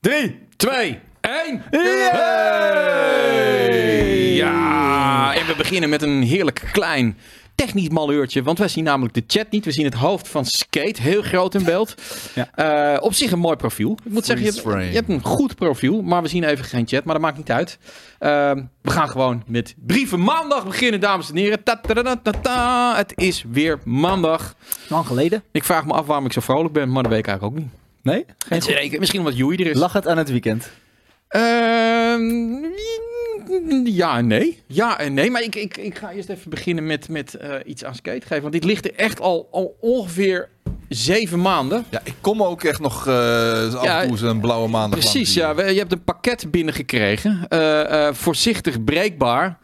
3, 2, 1. Yay! Ja, en we beginnen met een heerlijk klein technisch malheurtje. Want wij zien namelijk de chat niet. We zien het hoofd van Skate heel groot in beeld. Ja. Eh, op zich een mooi profiel. Ik moet zeggen, je hebt, frame. je hebt een goed profiel. Maar we zien even geen chat. Maar dat maakt niet uit. Ehm, we gaan gewoon met brieven maandag beginnen, dames en heren. Ta -ta -ta -ta -ta. Het is weer maandag. Lang geleden. Ik vraag me af waarom ik zo vrolijk ben. Maar dat weet ik eigenlijk ook niet. Nee? Geen goed. Misschien omdat Joey er is. Lag het aan het weekend? Ehm, ja en nee. Ja en nee. Maar ik, ik, ik ga eerst even beginnen met, met eh, iets aan skate geven. Want dit ligt er echt al, al ongeveer zeven maanden. Ja, ik kom ook echt nog eh af Ja, en toe een blauwe maandag Precies, ja. We- Je hebt een pakket binnengekregen. Eh, eh, voorzichtig breekbaar.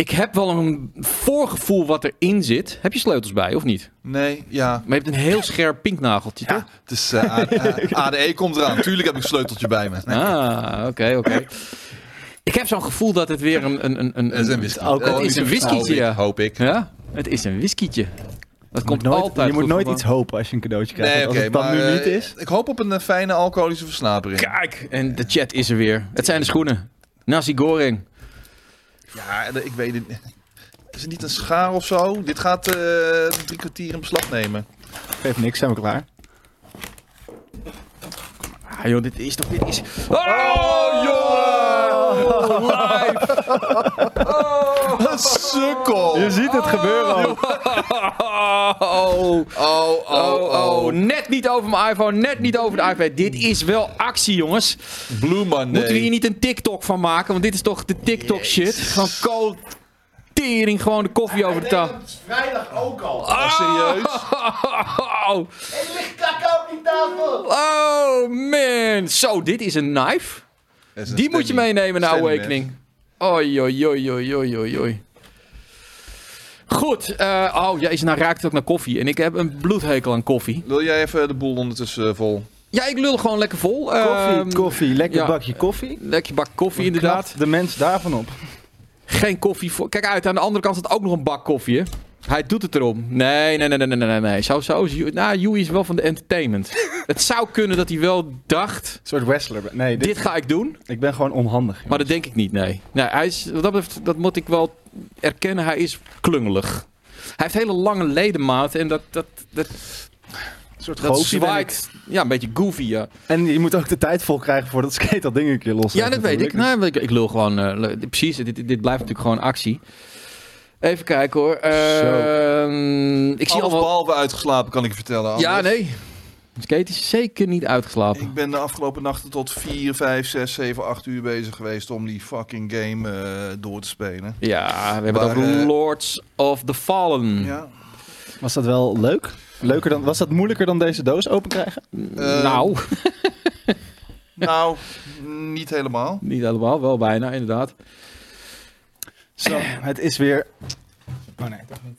Ik heb wel een voorgevoel wat erin zit. Heb je sleutels bij, of niet? Nee, ja. Maar je hebt een heel scherp pinknageltje, toch? Het is, eh, ADE komt eraan. Tuurlijk heb ik een sleuteltje bij me. Nee. Ah, oké, oké. Ik heb zo'n gevoel dat het weer een... een, een, een, Het is een whisky. alcohol. Het is een whiskietje, Hoop ik, ja. Hoop ik. Ja, het is een whiskietje. Dat komt Je nooit, altijd je moet nooit van- iets hopen als je een cadeautje krijgt. Nee, als het dan maar nu niet eh, is... ik hoop op een eh, fijne alcoholische versnapering. Kijk, en de chat is er weer. Het zijn de schoenen. Nasi goreng. Ja, eh, ik weet het. Is het niet een schaar of zo? Dit gaat eh, drie kwartier in beslag nemen. Geeft niks, zijn we klaar. Ah joh, dit is toch... Dit is... Oh, joh! Live! Een sukkel! Je ziet het gebeuren ook. Oh, Oh, oh, oh. Net niet over mijn iPhone, net niet over de iPad. Dit is wel actie, jongens. Blue Monday. Moeten we hier niet een TikTok van maken? Want dit is toch de TikTok shit. Van kool, tering, gewoon de koffie over de tafel. Het is vrijdag ook al. Oh, serieus? Oh, Er ligt kakao op die tafel. Oh man. Zo, dit is een knife. Dat is een Die moet je meenemen naar Awakening. Oi, oi, oi, oi, oi, oi, oi. Goed. eh, oh, jezus, nou raakt het ook naar koffie. En ik heb een bloedhekel aan koffie. Wil jij even de boel ondertussen eh, vol? Ja, ik lul gewoon lekker vol. Koffie, Ehm, koffie, lekker ja. bakje koffie. Lekker bak koffie, inderdaad. De mens daarvan op. Geen koffie voor. Kijk uit, aan de andere kant staat ook nog een bak koffie. Hè? Hij doet het erom. Nee, nee, nee, nee, nee, nee. nee. Zo, zo is Joey. Nou, Joey is wel van de entertainment. het zou kunnen dat hij wel dacht: Een soort wrestler. Nee, dit, dit ga ik doen. ik ben gewoon onhandig. Maar dat denk ik niet, nee. nee hij is, wat dat betreft, dat moet ik wel erkennen, hij is klungelig. Hij heeft hele lange ledematen en dat, dat, dat, Een soort dat goofy zwaait. Ja, een beetje goofy, ja. En je moet ook de tijd vol krijgen voordat skate dat ding een keer los Ja, dat weet ik. Nee, ik, ik lul gewoon. eh, precies, dit, dit blijft natuurlijk gewoon actie. Even kijken hoor. Ehm, ik zie Alles al wel... behalve uitgeslapen, kan ik je vertellen. Ja, nee. Skate is zeker niet uitgeslapen. Ik ben de afgelopen nachten tot 4, 5, 6, 7, 8 uur bezig geweest om die fucking game eh, door te spelen. Ja, we hebben het Maar, over eh, Lords of the Fallen. Ja. Was dat wel leuk? Leuker dan, was dat moeilijker dan deze doos open krijgen? Eh, nou, Nou, niet helemaal. niet helemaal, wel bijna, inderdaad. Zo, het is weer... Oh nee, toch niet.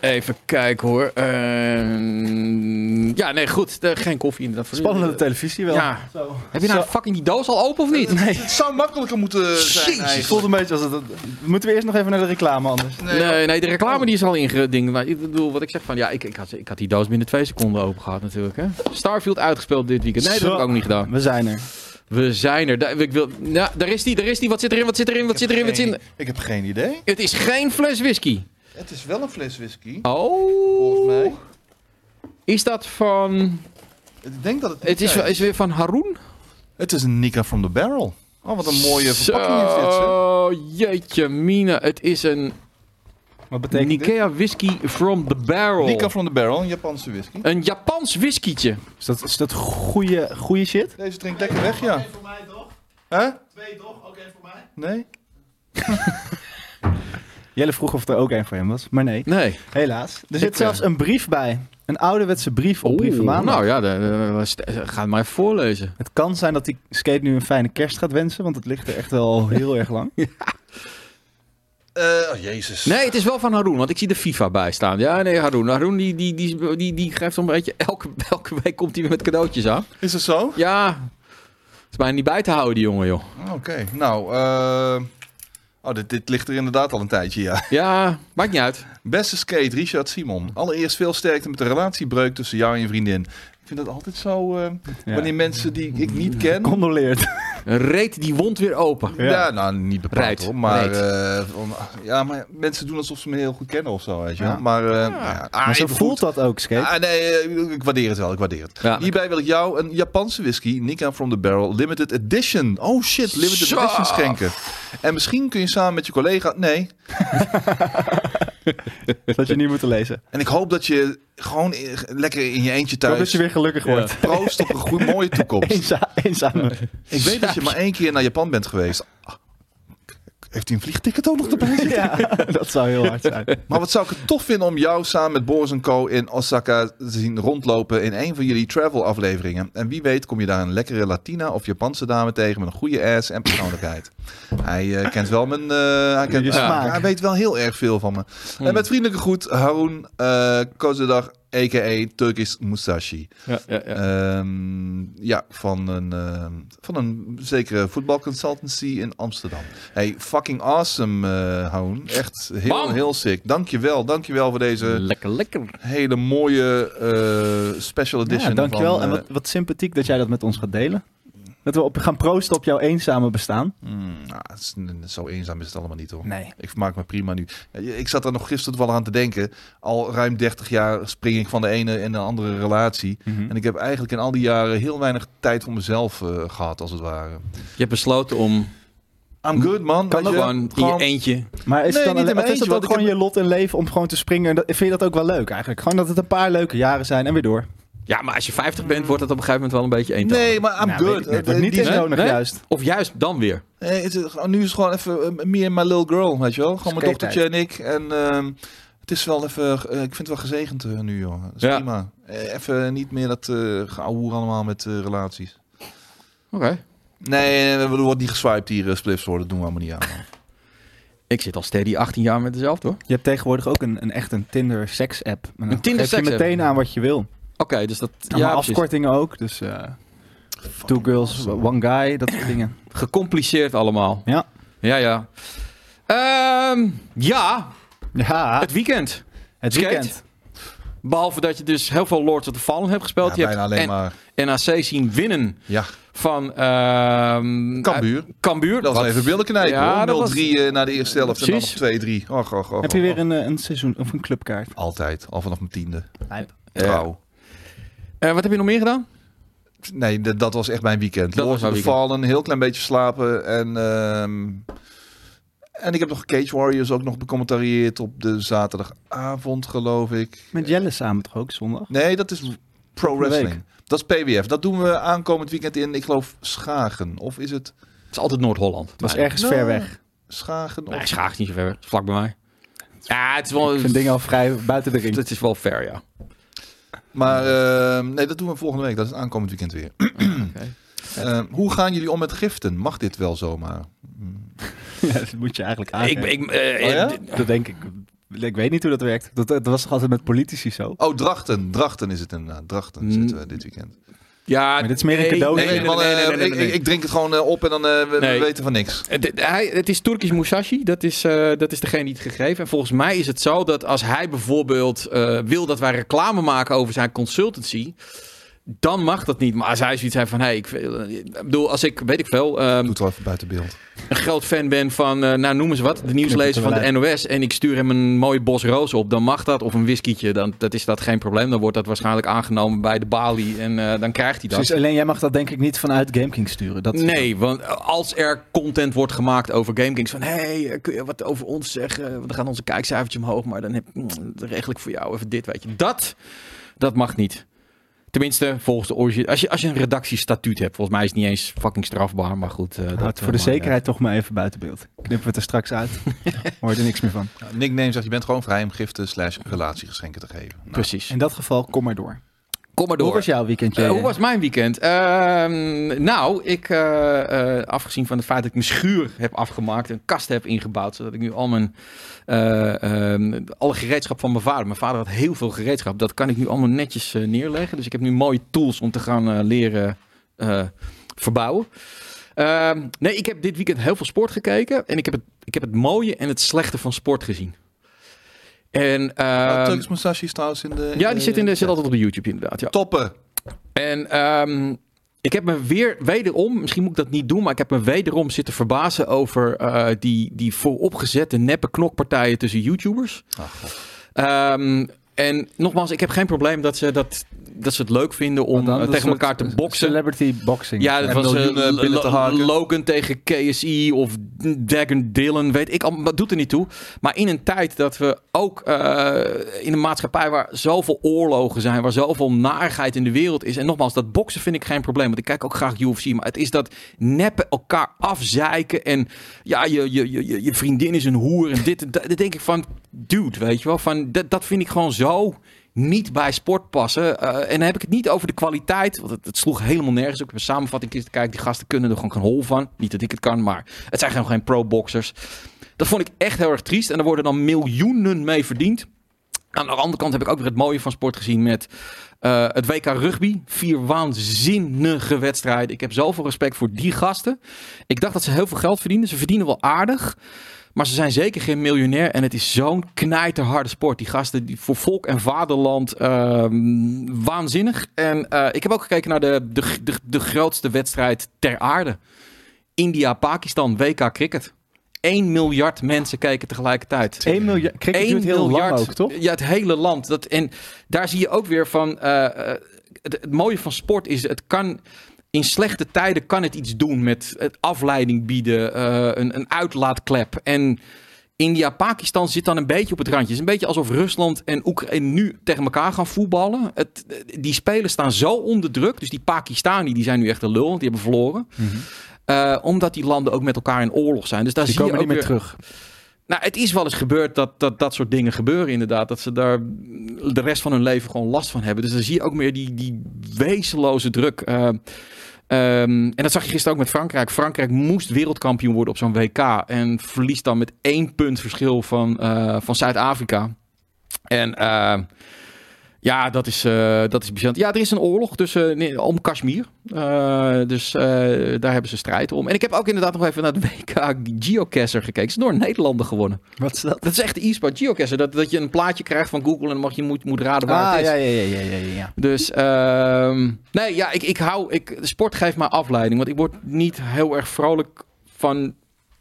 Even kijken hoor. Ehm, ja, nee, goed. eh, geen koffie inderdaad. voor u. Spannende televisie wel. Ja. Zo. Heb je nou Zo. fucking die doos al open of niet? Nee, Het zou makkelijker moeten zijn het voelt een beetje als het... Moeten we eerst nog even naar de reclame anders? Nee, nee, de reclame die is al ingedingd. Maar ik bedoel, wat ik zeg van, ja, ik, ik, had, ik had die doos binnen twee seconden open gehad natuurlijk. Hè? Starfield uitgespeeld dit weekend. Nee, dat heb ik ook niet gedaan. We zijn er. We zijn er. Ik wil, ja, daar is die, daar is die. Wat zit erin, wat zit erin, wat zit erin, wat zit erin? Ik heb geen idee. Het is geen fles whisky. Het is wel een fles whisky. Oh. Volgens mij. Is dat van... Ik denk dat het. Het is, is weer van Haroon? Het is een Nika from the Barrel. Oh, wat een mooie verpakking heeft dit. Zo, jeetje mina. Het is een Wat betekent dit? Nikea whisky from the barrel. Nika from the Barrel, een Japanse whisky. Een Japans whiskietje. Is dat, is dat goede, goede shit? Deze drinkt lekker weg, ja. Eén voor mij toch? Hè? Twee toch? Ook één voor mij? Nee? Jelle vroeg of er ook een voor hem was, maar nee. Nee. Helaas. Er Ik, zit zelfs een brief bij. Een ouderwetse brief op brieven maandag. nou ja, de, de- st- ga het maar even voorlezen. Het kan zijn dat die skate nu een fijne kerst gaat wensen, want het ligt er echt wel heel erg lang. Eh, oh, jezus. Nee, het is wel van Haroon, want ik zie de FIFA bij staan. Ja, nee, Haroon. Haroon die, die, die, die, die geeft zo'n beetje... Elke, elke week komt hij weer met cadeautjes aan. Is het zo? Ja, het is bijna niet bij te houden, die jongen, joh. Ah, Oké, nou. eh, Oh, dit, dit ligt er inderdaad al een tijdje, ja. Ja, maakt niet uit. Beste skate, Richard Simon. Allereerst veel sterkte met de relatiebreuk tussen jou en je vriendin. Ik vind dat altijd zo... eh, Ja. Wanneer mensen die ik niet ken... Condoleerd. Reet die wond weer open. Ja, nou, niet bepaald hoor. Maar, Reed. eh, om- ja, maar mensen doen alsof ze me heel goed kennen of zo, weet je Ja. Maar, eh, nou ja, ah, Maar zo even voelt goed. dat ook, Skate. Ah, nee, ik waardeer het wel, ik waardeer het. Ja. Hierbij wil ik jou een Japanse whisky, Nika from the Barrel, limited edition. Oh shit, limited edition schenken. En misschien kun je samen met je collega... Nee, Dat had je niet moeten lezen. en ik hoop dat je gewoon lekker in je eentje hoop dat thuis... je weer gelukkig wordt. Proost op een goede, mooie toekomst. Eenza. Ik weet dat je maar één keer naar Japan bent geweest. Heeft hij een vliegticket ook nog erbij? Ja, dat zou heel hard zijn. Maar wat zou ik het tof vinden om jou samen met Boris en Co. in Osaka te zien rondlopen in een van jullie travel afleveringen. En wie weet kom je daar een lekkere Latina of Japanse dame tegen met een goede ass en persoonlijkheid. Hij eh, kent wel mijn... eh, hij, kent, smaak. hij weet wel heel erg veel van me. En met vriendelijke groet, Harun uh, Kozedag, a.k.a. Turkish Musashi. Ja, ja, ja. Ehm, ja, van een, ehm, van een zekere voetbalconsultancy in Amsterdam. Hey, fucking awesome, eh Houn. Echt heel, Bam. heel sick. Dankjewel, dankjewel voor deze lekker, lekker. hele mooie eh, special edition. Ja, dankjewel. Van, en eh, wat, wat sympathiek dat jij dat met ons gaat delen. Dat we op, gaan proosten op jouw eenzame bestaan. mm, nou, het is, n- zo eenzaam is het allemaal niet hoor. Nee. Ik vermaak me prima nu. Ik zat er nog gisteren toevallig aan te denken. Al ruim 30 jaar spring ik van de ene in de andere relatie. Mhm. En ik heb eigenlijk in al die jaren heel weinig tijd voor mezelf eh, gehad, als het ware. Je hebt besloten om I'm good, man. kan je? gewoon in je eentje. Maar is Nee, het dan niet of is het eentje, ook gewoon heb- je lot in leven om gewoon te springen? Dat, vind je dat ook wel leuk eigenlijk? Gewoon dat het een paar leuke jaren zijn en weer door. Ja, maar als je 50 bent, wordt het op een gegeven moment wel een beetje eentonig. Nee, maar I'm Nou, weet good. ik niet. Nee? nodig Nee? juist. Of juist dan weer. Eh, het is, nu is het gewoon even eh, me en my little girl, weet je wel. Gewoon mijn dochtertje en ik. En ehm, het is wel even, eh, ik vind het wel gezegend eh, nu, joh. Dat is Ja. prima. Eh, even niet meer dat uh, geouwehoer allemaal met eh, relaties. Oké. Nee, eh, er wordt niet geswiped hier, uh, spliffs worden. Dat doen we allemaal niet aan. man. Ik zit al steady 18 jaar met dezelfde hoor. Je hebt tegenwoordig ook een, een echt een Tinder seks app. En Een Tinder geef je seks app. meteen aan wat je wil. Oké, dus dat... Ja, Ja, precies. afkortingen ook. Dus eh, two girls, one guy, dat soort dingen. Gecompliceerd allemaal. Ja. Ja, ja. Ehm, ja, Ja, het weekend. het skate. weekend. Behalve dat je dus heel veel Lords of the Fallen hebt gespeeld. Ja, je bijna hebt alleen N- maar. NAC zien winnen Ja, van ehm Cambuur. eh, Cambuur. Dat was Wat- even beelden knijpen, Ja, hoor. dat was- 0-3 eh, na de eerste helft en dan nog Precies. 2-3. Och, och, och, Heb je weer een, een seizoen of een clubkaart? Altijd, al vanaf mijn tiende. Trouw. Eh, wat heb je nog meer gedaan? Nee, d- dat was echt mijn weekend. Dat was. Fallen, een heel klein beetje slapen. En, ehm, en ik heb nog Cage Warriors ook nog becommentarieerd op de zaterdagavond, geloof ik. Met Jelle samen toch ook zondag? Nee, dat is Pro Wrestling. Dat is PWF. Dat doen we aankomend weekend in, ik geloof, Schagen. Of is het Het is altijd Noord-Holland. Het was Maar- ergens Nou, ver weg. Schagen? Of... Nee, Schaag is niet zo ver. weg. Vlak bij mij. Ja, het is wel... Ik vind dingen al vrij buiten de ring. Het is wel fair, ja. Maar ehm, nee, dat doen we volgende week. Dat is aankomend weekend weer. Oké. Ehm, hoe gaan jullie om met giften? Mag dit wel zomaar? Ja, dat moet je eigenlijk Ik, aangeven. ik, eh, Oh ja? eh, Dat denk ik. Ik weet niet hoe dat werkt. Dat, dat was toch altijd met politici zo? Oh, Drachten. Drachten is het inderdaad. Drachten Mm. zitten we dit weekend. Ja, Maar dit is meer een cadeau. Nee, Nee, nee, man, nee, nee, eh, nee, nee, ik- nee. Ik, drink het gewoon eh, op en dan eh, we, we weten van niks. Het, hij, het is Turkish Musashi, dat is, eh, dat is degene die het gegeven. En volgens mij is het zo dat als hij bijvoorbeeld eh, wil dat wij reclame maken over zijn consultancy, dan mag dat niet. Maar als hij zoiets heeft van, hey, ik, eh, ik bedoel, als ik, weet ik veel, ehm, Doet wel even buiten beeld. een groot fan ben van, eh, nou noem eens wat, de nieuwslezer van de NOS en ik stuur hem een mooi bos rozen op, dan mag dat. Of een whiskietje, dan dat is dat geen probleem. Dan wordt dat waarschijnlijk aangenomen bij de balie en eh, dan krijgt hij dat. Precies, alleen jij mag dat denk ik niet vanuit GameKing sturen. Dat Nee, want als er content wordt gemaakt over GameKings van hey, eh, kun je wat over ons zeggen? Want dan gaan onze kijkcijfertjes omhoog, maar dan, heb, mm, dan regel ik voor jou even dit, weet je. Dat, dat mag niet. Tenminste, volgens de origine. Als je, als je een redactiestatuut hebt, volgens mij is het niet eens fucking strafbaar, maar goed. eh, dat, het voor eh, de zekerheid toch maar even buiten beeld. Knippen we het er straks uit. Hoor je er niks meer van. Nou, nickname zegt, je bent gewoon vrij om giften slash relatiegeschenken te geven. Nou, Precies. In dat geval, kom maar door. Kom maar door. Hoe was jouw weekendje? Eh, hoe was mijn weekend? Ehm, nou, ik, eh, eh, afgezien van het feit dat ik mijn schuur heb afgemaakt, een kast heb ingebouwd, zodat ik nu al mijn, eh, ehm, alle gereedschap van mijn vader, mijn vader had heel veel gereedschap, dat kan ik nu allemaal netjes neerleggen. Dus ik heb nu mooie tools om te gaan leren verbouwen. Ehm, nee, ik heb dit weekend heel veel sport gekeken en ik heb het, ik heb het mooie en het slechte van sport gezien. En, Oh, Musashi is trouwens in de... ja, die zit, in de, zit altijd op de YouTube inderdaad. Ja. Toppen. En ehm, ik heb me weer wederom, misschien moet ik dat niet doen, maar ik heb me wederom zitten verbazen over eh, die, die vooropgezette neppe knokpartijen tussen YouTubers. Ehm, en nogmaals, ik heb geen probleem dat ze, dat, dat ze het leuk vinden om dan eh, tegen elkaar te boksen. Celebrity boxing. Ja, dat En was Lo- haken. Logan tegen KSI of Dagon Dylan, weet ik al, dat doet er niet toe. Maar in een tijd dat we ook eh, in een maatschappij waar zoveel oorlogen zijn, waar zoveel narigheid in de wereld is. En nogmaals, dat boksen vind ik geen probleem, want ik kijk ook graag UFC. Maar het is dat neppen elkaar afzeiken en ja, je, je, je, je vriendin is een hoer en dit en dat. Dan denk ik van, dude, weet je wel, van, dat, dat vind ik gewoon zo niet bij sport passen. Eh, en dan heb ik het niet over de kwaliteit. Want het, sloeg helemaal nergens. op. Ik heb een samenvatting te kijken. Die gasten kunnen er gewoon geen hol van. Niet dat ik het kan, maar het zijn gewoon geen pro-boxers. Dat vond ik echt heel erg triest. En er worden dan miljoenen mee verdiend. Aan de andere kant heb ik ook weer het mooie van sport gezien met eh, het WK Rugby. Vier waanzinnige wedstrijden. Ik heb zoveel respect voor die gasten. Ik dacht dat ze heel veel geld verdienen. Ze verdienen wel aardig. Maar ze zijn zeker geen miljonair. En het is zo'n knijterharde sport. Die gasten die voor volk en vaderland. ehm, waanzinnig. En eh, ik heb ook gekeken naar de, de, de, de grootste wedstrijd ter aarde. India-Pakistan, WK Cricket. 1 miljard mensen keken tegelijkertijd. 1 miljard. Cricket 1 duurt heel miljard. ook, toch? Ja, het hele land. Dat, en daar zie je ook weer van. eh, eh, het, het mooie van sport is, het kan. In slechte tijden kan het iets doen met het afleiding bieden, eh, een, een uitlaatklep. En India-Pakistan zit dan een beetje op het randje. Het is een beetje alsof Rusland en Oekraïne nu tegen elkaar gaan voetballen. Het, die spelers staan zo onder druk. Dus die Pakistani die zijn nu echt de lul, want die hebben verloren. Eh, omdat die landen ook met elkaar in oorlog zijn. Dus daar Die zie je ook niet meer weer, terug. nou, het is wel eens gebeurd dat, dat dat soort dingen gebeuren inderdaad. Dat ze daar de rest van hun leven gewoon last van hebben. Dus dan zie je ook meer die, die wezenloze druk. Eh, ehm, en dat zag je gisteren ook met Frankrijk. Frankrijk moest wereldkampioen worden op zo'n WK. En verliest dan met één punt verschil van, eh, van Zuid-Afrika. En eh, ja, dat is, eh dat is bizar. Ja, er is een oorlog tussen, nee, om Kashmir. Eh, dus eh, daar hebben ze strijd om. En ik heb ook inderdaad nog even naar de WK Geocacher gekeken. Het is door Nederlander gewonnen. Wat is dat? Dat is echt de e-sport Geocacher. Dat, dat je een plaatje krijgt van Google en dan mag je moet, moet raden waar Ah, het is. ja, ja, ja, ja, ja, ja. Dus ehm, nee, ja, ik, ik hou. Ik, sport geeft mij afleiding. Want ik word niet heel erg vrolijk van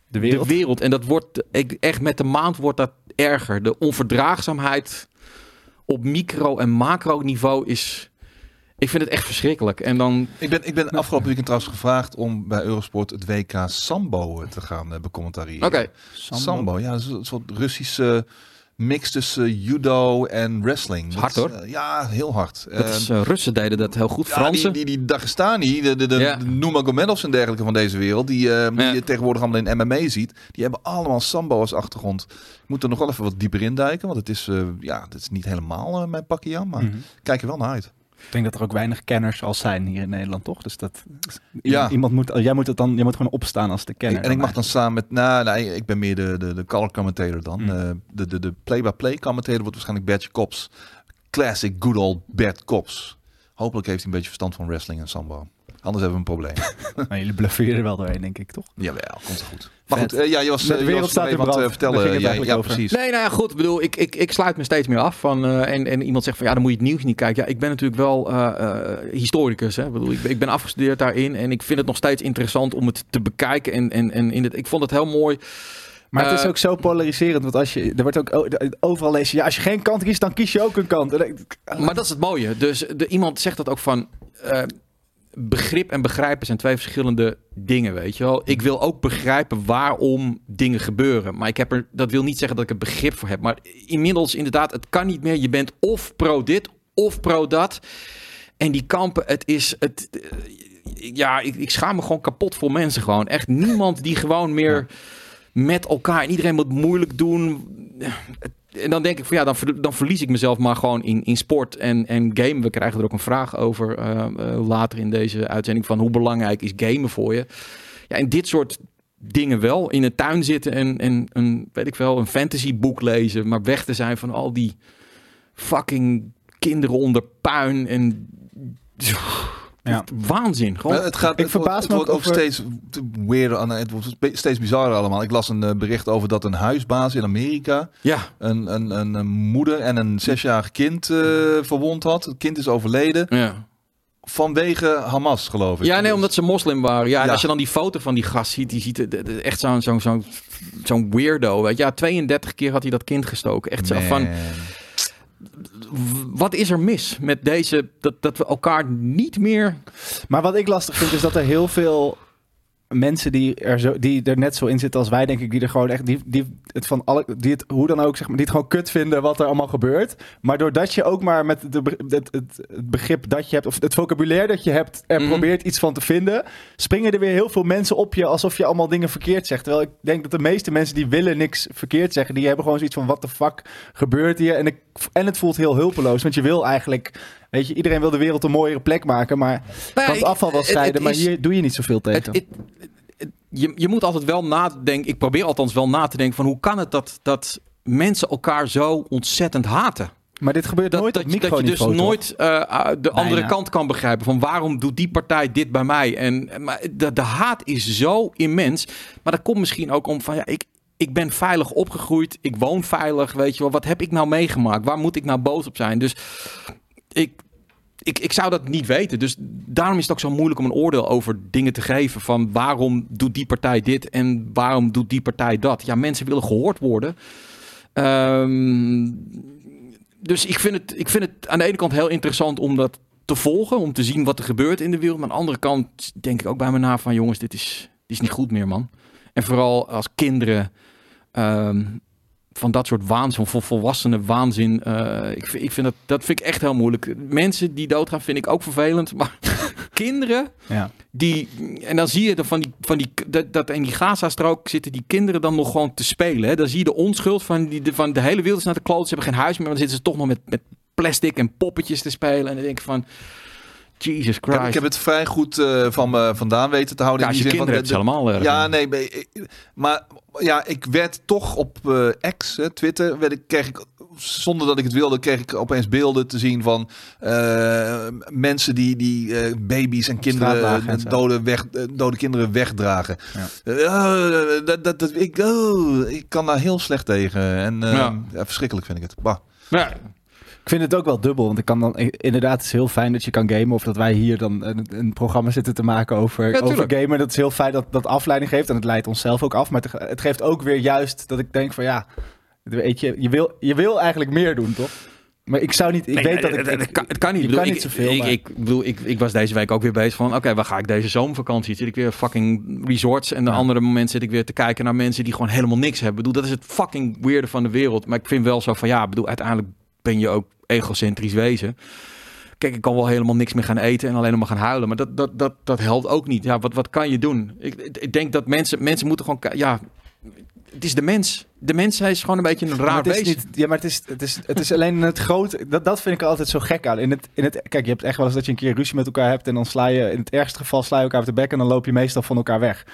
De wereld. de wereld. En dat wordt ik, echt met de maand wordt dat erger. De onverdraagzaamheid op micro- en macro-niveau is. Ik vind het echt verschrikkelijk. En dan. Ik ben, ik ben afgelopen weekend trouwens gevraagd om bij Eurosport het WK Sambo te gaan eh, becommentariëren. Oké. Sambo. ja, dat is een soort Russische mix tussen judo en wrestling. Dat hard, hoor. eh, ja, heel hard. Dat is, eh, Russen deden dat heel goed. Ja, Fransen. die, die, die Dagestani, de, de, de, Ja. de en dergelijke van deze wereld, die, eh, die Ja. je tegenwoordig allemaal in MMA ziet, die hebben allemaal sambo als achtergrond. Ik moet er nog wel even wat dieper induiken, want het is, eh, ja, het is niet helemaal mijn pakje aan, maar Mhm. kijk er wel naar uit. Ik denk dat er ook weinig kenners al zijn hier in Nederland, toch? Dus dat Ja. iemand moet, jij moet het dan, jij moet gewoon opstaan als de kenner. en ik mag dan samen met, nou, nee, ik ben meer de, de, de color commentator dan. Hmm. Eh, de, de, de play-by-play commentator wordt waarschijnlijk Bertje Kops. Classic, good old Bert Kops. Hopelijk heeft hij een beetje verstand van wrestling en sambo. Anders hebben we een probleem. Maar jullie bluffen er wel doorheen, denk ik, toch? Jawel, komt goed. Maar Vet. goed, eh, ja, je was, De eh, je wereld was staat in wat, eh, Daar ging vertellen. het Ja, ja, over. precies. Nee, nou ja, goed. Ik bedoel, ik, ik, ik sluit me steeds meer af van. eh, en, en iemand zegt van ja, dan moet je het nieuws niet kijken. Ja, ik ben natuurlijk wel eh, eh, historicus. Hè. Ik, bedoel, ik, ben- ik ben afgestudeerd daarin. En ik vind het nog steeds interessant om het te bekijken. En, en, en in het, ik vond het heel mooi. Maar het is ook zo polariserend, want als je, er wordt ook overal lezen, ja, als je geen kant kiest, dan kies je ook een kant. Ik- Maar dat is het mooie. Dus de, iemand zegt dat ook van. Begrip en begrijpen zijn twee verschillende dingen, weet je wel. Ik wil ook begrijpen waarom dingen gebeuren. Maar ik heb er, dat wil niet zeggen dat ik er begrip voor heb. Maar inmiddels inderdaad, het kan niet meer. Je bent of pro dit of pro dat. En die kampen, het is... Het, eh, ja, ik, ik schaam me gewoon kapot voor mensen gewoon. Echt niemand die gewoon meer met elkaar... En iedereen moet moeilijk doen. En dan denk ik van ja, dan, dan verlies ik mezelf maar gewoon in, in sport en, en game. We krijgen er ook een vraag over eh, eh, later in deze uitzending van hoe belangrijk is gamen voor je. Ja, en dit soort dingen wel. In een tuin zitten en, en een, weet ik wel, een fantasyboek lezen. Maar weg te zijn van al die fucking kinderen onder puin en... Ja. Waanzin. Gewoon. Het gaat, Ik verbaas het me wordt ook over- steeds weirder, aan- het wordt steeds bizarder allemaal. Ik las een eh, bericht over dat een huisbaas in Amerika ja, een, een, een, een moeder en een zesjarig kind eh, verwond had. Het kind is overleden. ja. vanwege Hamas, geloof ik. Ja, nee, omdat ze moslim waren. Ja, en Ja. als je dan die foto van die gast ziet, die ziet echt zo'n zo'n zo'n zo'n weirdo. Weet je. Ja, 32 keer had hij dat kind gestoken. Echt zo van. Wat is er mis met deze, dat, dat we elkaar niet meer... Maar wat ik lastig vind is dat er heel veel mensen die er, zo, die er net zo in zitten als wij, denk ik, die er gewoon echt, die, die het van alle, die het hoe dan ook, zeg maar, die het gewoon kut vinden wat er allemaal gebeurt. Maar doordat je ook maar met de, het, het, het begrip dat je hebt, of het vocabulaire dat je hebt, er Mhm. probeert iets van te vinden, springen er weer heel veel mensen op je alsof je allemaal dingen verkeerd zegt. Terwijl ik denk dat de meeste mensen die willen niks verkeerd zeggen, die hebben gewoon zoiets van, wat de fuck gebeurt hier? En, ik, en het voelt heel hulpeloos, want je wil eigenlijk, weet je, iedereen wil de wereld een mooiere plek maken, maar Nou ja, kan het afval wel scheiden, maar is- hier doe je niet zoveel tegen. Het, het- het- je, je moet altijd wel nadenken. Ik probeer althans wel na te denken van hoe kan het dat, dat mensen elkaar zo ontzettend haten? maar dit gebeurt Dat, nooit dat, op je- dat je dus toch? nooit eh, uh, de andere Bijna. kant kan begrijpen. Van waarom doet die partij dit bij mij? En maar de, de haat is zo immens. Maar dat komt misschien ook om van ja, ik, ik ben veilig opgegroeid. Ik woon veilig. Weet je wel, wat heb ik nou meegemaakt? Waar moet ik nou boos op zijn? Dus ik, ik, ik zou dat niet weten. Dus daarom is het ook zo moeilijk om een oordeel over dingen te geven. Van waarom doet die partij dit en waarom doet die partij dat? Ja, mensen willen gehoord worden. Ehm, dus ik vind, het, ik vind het aan de ene kant heel interessant om dat te volgen. Om te zien wat er gebeurt in de wereld. Maar aan de andere kant denk ik ook bij me na van... jongens, dit is, dit is niet goed meer, man. En vooral als kinderen... ehm, van dat soort waanzin, vol volwassenen waanzin. eh, ik, vind, ik vind dat, dat vind ik echt heel moeilijk. Mensen die doodgaan vind ik ook vervelend. Maar kinderen Ja. die... En dan zie je er van die, van die, dat, dat in die Gaza-strook zitten die kinderen dan nog gewoon te spelen. Hè? Dan zie je de onschuld van, die, de, van de hele wereld is naar de kloot. Ze hebben geen huis meer, maar dan zitten ze toch nog met, met plastic en poppetjes te spelen. En dan denk ik van... Jesus Ik heb, Christ. ik heb het vrij goed eh, van me vandaan weten te houden. ja, als in je die zin kinderen van hebt, de- is de- helemaal erg. Ja, nee, maar- maar ja, ik werd toch op eh, X, hè, Twitter, werd ik, kreeg ik, zonder dat ik het wilde, kreeg ik opeens beelden te zien van eh, mensen die, die eh, baby's en kinderen, lagen en eh, dode, weg, eh, dode kinderen wegdragen. Ja. Eh, dat, dat, dat, ik, oh, ik kan daar heel slecht tegen. En eh, Ja. ja, verschrikkelijk vind ik het. Bah. Ja, Ik vind het ook wel dubbel, want ik kan dan inderdaad, het is heel fijn dat je kan gamen of dat wij hier dan een, een programma zitten te maken over, Ja, over gamen. Dat is heel fijn dat dat afleiding geeft en het leidt onszelf ook af. Maar het, het geeft ook weer juist dat ik denk van ja, weet je, je wil, je wil eigenlijk meer doen, toch? Maar ik zou niet, ik Nee, weet dat ik, het, kan, het kan niet. je Ik bedoel, kan ik, niet zoveel, Ik, maar- ik, bedoel, ik, ik was deze week ook weer bezig van... Oké, waar ga ik deze zomervakantie? Zit ik weer fucking resorts. En de Ja. andere moment zit ik weer te kijken naar mensen die gewoon helemaal niks hebben. Ik bedoel, dat is het fucking weirde van de wereld. Maar ik vind wel zo van... Ja, ik bedoel, uiteindelijk ben je ook egocentrisch wezen. Kijk, ik kan wel helemaal niks meer gaan eten en alleen nog maar gaan huilen. Maar dat, dat, dat, dat helpt ook niet. Ja, wat, wat kan je doen? Ik, ik denk dat mensen, mensen moeten gewoon... Ja, het is de mens. De mens is gewoon een beetje een raar het is wezen. niet, ja, maar het is, het is, het is alleen het grote. Dat, dat vind ik altijd zo gek aan. In het, in het, kijk, je hebt echt wel eens dat je een keer ruzie met elkaar hebt. En dan sla je, in het ergste geval, sla je elkaar op de bek. En dan loop je meestal van elkaar weg.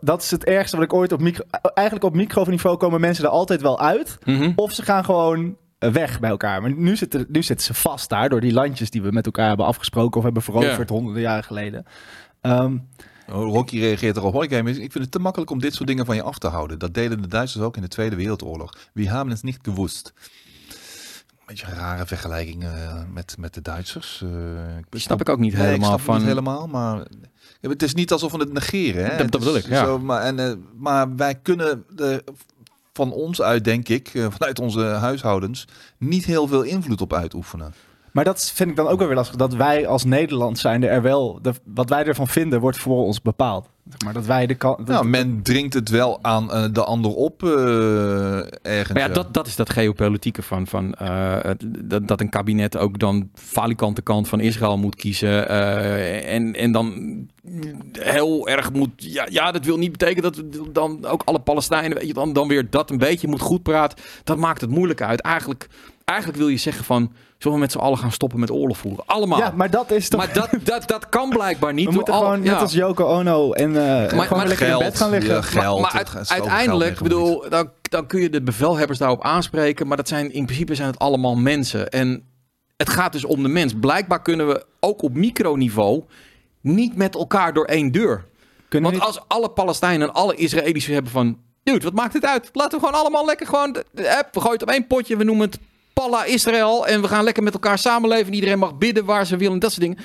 Dat is het ergste wat ik ooit op micro. Eigenlijk op microniveau komen mensen er altijd wel uit. Mhm. Of ze gaan gewoon weg bij elkaar. Maar nu zitten, nu zitten ze vast daar door die landjes die we met elkaar hebben afgesproken of hebben veroverd honderden jaren geleden. Ehm, Oh, Rocky reageert erop. Hoi gamers, ik vind het te makkelijk om dit soort dingen van je af te houden. Dat deden de Duitsers ook in de Tweede Wereldoorlog. We hebben het niet gewust. Beetje een rare vergelijking eh, met, met de Duitsers. Eh, ik Die snap ik ook niet Nee, ik helemaal snap het van... niet helemaal, maar het is niet alsof we het negeren. Hè? Dat- bedoel ik, ja. Zo, maar, en, eh, maar wij kunnen er van ons uit, denk ik, eh, vanuit onze huishoudens, niet heel veel invloed op uitoefenen. Maar dat vind ik dan ook wel weer lastig. Dat wij als Nederland zijn er wel. De, wat wij ervan vinden wordt voor ons bepaald. Maar dat wij de kant. Nou, men dringt het wel aan eh, de ander op eh, ergens. Maar ja, dat, dat is dat geopolitieke van, van eh, dat, dat een kabinet ook dan falikante kant van Israël moet kiezen. eh, en, en dan heel erg moet. Ja, ja, dat wil niet betekenen dat we dan ook alle Palestijnen, weet je, dan, dan weer dat een beetje moet goed praten. Dat maakt het moeilijk uit. Eigenlijk, eigenlijk wil je zeggen van. Zullen we met z'n allen gaan stoppen met oorlog voeren? Allemaal. Ja, maar dat is toch. maar dat, dat, dat kan blijkbaar niet. we moeten al- gewoon ja. net als Yoko Ono en eh gewoon maar lekker in geld, bed gaan liggen. ja, geld. Maar, uit- uiteindelijk, bedoel, dan, dan kun je de bevelhebbers daarop aanspreken. Maar dat zijn in principe zijn het allemaal mensen. En het gaat dus om de mens. Blijkbaar kunnen we ook op microniveau niet met elkaar door één deur. Kunnen Want niet- als alle Palestijnen en alle Israëli's hebben van... Dude, wat maakt het uit? Laten we gewoon allemaal lekker gewoon... de- de- hup, We gooien het op één potje, we noemen het Palla Israël. En we gaan lekker met elkaar samenleven. Iedereen mag bidden waar ze willen en dat soort dingen.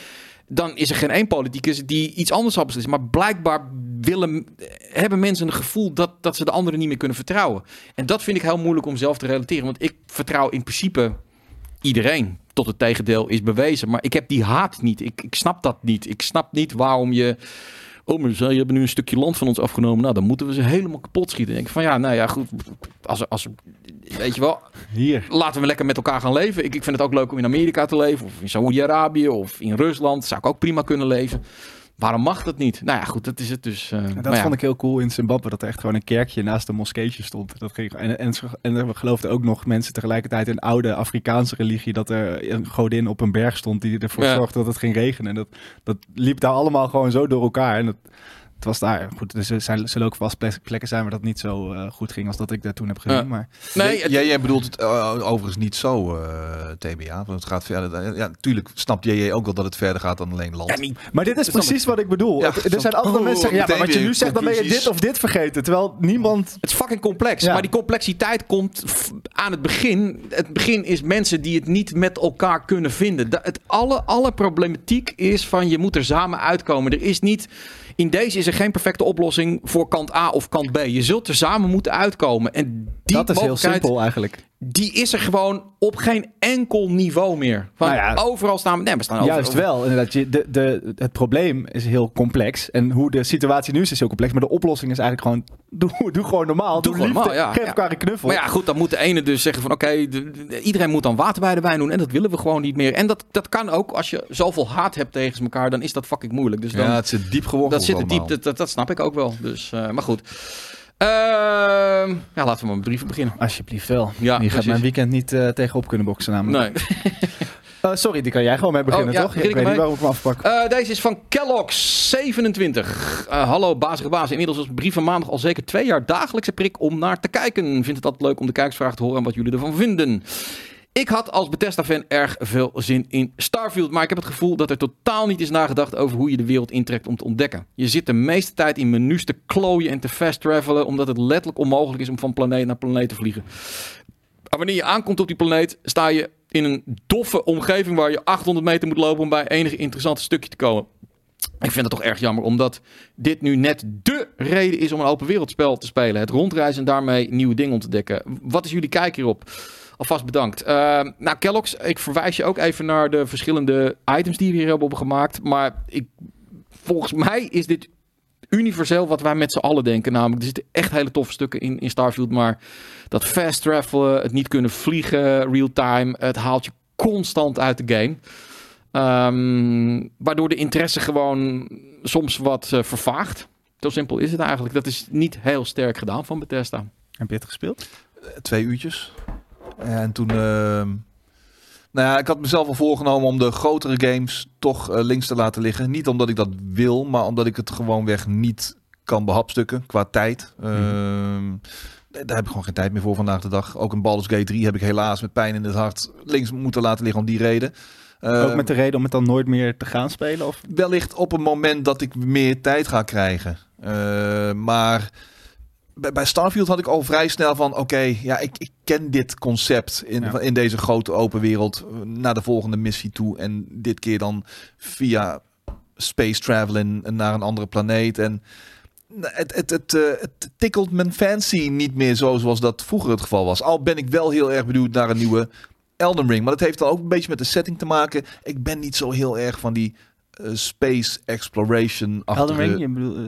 dan is er geen één politicus die iets anders zal beslissen. Maar blijkbaar willen, hebben mensen een gevoel dat, dat ze de anderen niet meer kunnen vertrouwen. En dat vind ik heel moeilijk om zelf te relateren. Want ik vertrouw in principe iedereen. Tot het tegendeel is bewezen. Maar ik heb die haat niet. Ik, ik snap dat niet. Ik snap niet waarom je. Oh, maar ze hebben nu een stukje land van ons afgenomen. Nou, dan moeten we ze helemaal kapot schieten. En ik van ja, nou ja, goed. Als, als, weet je wel, Hier. laten we lekker met elkaar gaan leven. Ik, ik vind het ook leuk om in Amerika te leven. Of in Saoedi-Arabië. Of in Rusland. Zou ik ook prima kunnen leven. Waarom mag dat niet? Nou ja, goed, dat is het dus. eh, En dat maar ja. vond ik heel cool in Zimbabwe, dat er echt gewoon een kerkje naast een moskeetje stond. Dat ging, en, en, en er geloofden ook nog mensen tegelijkertijd in oude Afrikaanse religie dat er een godin op een berg stond die ervoor Ja. zorgde dat het ging regenen. En dat, dat liep daar allemaal gewoon zo door elkaar. En dat, het was daar, goed, dus er zijn, zullen ook vast plek- plekken zijn waar dat niet zo eh, goed ging als dat ik daar toen heb gezien. Ja. Maar Nee, het- jij, jij bedoelt het eh, overigens niet zo, eh, TBA. Want het gaat verder. Ja, natuurlijk snapt JJ ook wel dat het verder gaat dan alleen land. ja, niet. Maar dit is precies wat ik bedoel. Ja, Het- er zijn andere Oh, mensen ja, maar wat je nu zegt, dan ben je dit of dit vergeten. Terwijl niemand... Het is fucking complex. Ja. Maar die complexiteit komt aan het begin. Het begin is mensen die het niet met elkaar kunnen vinden. Het alle, alle problematiek is van je moet er samen uitkomen. Er is niet. In deze is er geen perfecte oplossing voor kant A of kant B. Je zult er samen moeten uitkomen. En die dat is heel simpel eigenlijk. die is er gewoon op geen enkel niveau meer. Van Nou ja, overal staan we. Nee, we staan overal. Juist wel, inderdaad. Je, de, de, het probleem is heel complex. En hoe de situatie nu is, is heel complex. Maar de oplossing is eigenlijk gewoon, doe, doe gewoon normaal. Doe, Doe gewoon liefde, normaal, ja, geef ja. elkaar een knuffel. Maar ja, goed, dan moet de ene dus zeggen van oké, de- de- iedereen moet dan water bij de wijn doen. En dat willen we gewoon niet meer. En dat, dat kan ook als je zoveel haat hebt tegen elkaar, dan is dat fucking moeilijk. Dus dan, ja, het zit diep geworteld dat zit er diep, dat, dat, dat snap ik ook wel. Dus, eh, maar goed. Ehm, ja, laten we maar met brieven beginnen. Alsjeblieft wel. Ja, Je gaat mijn weekend niet eh, tegenop kunnen boksen namelijk. Nee. Eh, sorry, die kan jij gewoon mee beginnen, Oh, ja, toch? begin Ik ik weet niet waarom ik hem afpak. Deze is van Kellogg's27. Eh, hallo bazige baas. Inmiddels was brief van maandag al zeker twee jaar dagelijkse prik om naar te kijken. Vind het altijd leuk om de kijkersvraag te horen en wat jullie ervan vinden. Ik had als Bethesda-fan erg veel zin in Starfield, maar ik heb het gevoel dat er totaal niet is nagedacht over hoe je de wereld intrekt om te ontdekken. Je zit de meeste tijd in menus te klooien en te fast travelen, omdat het letterlijk onmogelijk is om van planeet naar planeet te vliegen. Wanneer je aankomt op die planeet, sta je in een doffe omgeving waar je 800 meter moet lopen om bij enig interessant stukje te komen. Ik vind het toch erg jammer, omdat dit nu net dé reden is om een open wereldspel te spelen. Het rondreizen en daarmee nieuwe dingen ontdekken. Wat is jullie kijk hierop? Alvast bedankt. Eh, nou, Kellogg's, ik verwijs je ook even naar de verschillende items die we hier hebben opgemaakt. Maar ik, volgens mij is dit universeel wat wij met z'n allen denken. Namelijk, er zitten echt hele toffe stukken in, in Starfield. Maar dat fast travelen, het niet kunnen vliegen, real-time, het haalt je constant uit de game. Ehm, waardoor de interesse gewoon soms wat eh, vervaagt. Zo simpel is het eigenlijk. Dat is niet heel sterk gedaan van Bethesda. Heb je het gespeeld? twee uurtjes. En toen... ehm, nou ja, ik had mezelf al voorgenomen om de grotere games toch eh, links te laten liggen. Niet omdat ik dat wil, maar omdat ik het gewoonweg niet kan behapstukken qua tijd. Ehm, Daar heb ik gewoon geen tijd meer voor vandaag de dag. Ook een Baldur's Gate 3 heb ik helaas met pijn in het hart links moeten laten liggen om die reden. Ook Ehm, met de reden om het dan nooit meer te gaan spelen? Of? wellicht op een moment dat ik meer tijd ga krijgen. Maar bij, Starfield had ik al vrij snel van... oké, ja, ik, ik ken dit concept in, Ja. in deze grote open wereld... eh, naar de volgende missie toe. En dit keer dan via space travel naar een andere planeet. En het, het, het, eh, het tikkelt mijn fancy niet meer zo zoals dat vroeger het geval was. Al ben ik wel heel erg benieuwd naar een nieuwe Elden Ring. Maar dat heeft dan ook een beetje met de setting te maken. Ik ben niet zo heel erg van die eh, space exploration Elden Ring? Je bedoel, eh,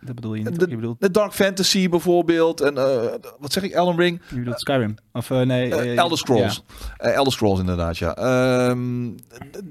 dat bedoel je niet, De-? Je bedoelt, de Dark Fantasy bijvoorbeeld. En eh, wat zeg ik? Elden Ring? je bedoelt Skyrim? Of eh, nee? Eh, eh, Elder Scrolls. Eh, Elder Scrolls inderdaad, ja. Ehm,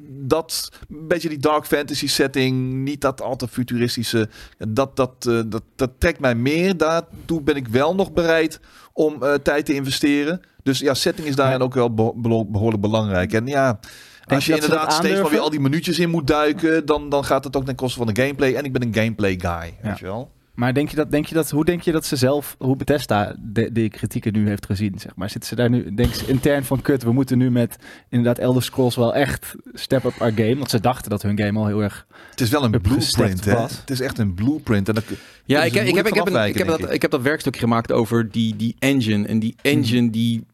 dat, een beetje die dark fantasy setting, niet dat al te futuristische. Dat, dat, eh, dat, dat trekt mij meer. Daartoe ben ik wel nog bereid om eh, tijd te investeren. Dus ja, setting is daarin ook wel beho- beho- behoorlijk belangrijk. En ja, als je inderdaad steeds maar weer al die minuutjes in moet duiken, dan, dan gaat het ook ten koste van de gameplay. En ik ben een gameplay guy, Ja. weet je wel. Maar denk je dat, denk je dat, hoe denk je dat ze zelf, hoe Bethesda de, de kritieken nu heeft gezien? Zeg maar? Zitten ze daar nu, denken ze intern van kut, we moeten nu met inderdaad Elder Scrolls wel echt step up our game? Want ze dachten dat hun game al heel erg... Het is wel een blueprint, hè? was. Het is echt een blueprint. En dat, Ja, ik, heb- ik, heb, ik, heb van een, ik, heb afwijken, dat, denk ik heb dat werkstukje gemaakt over die, die engine. En die engine die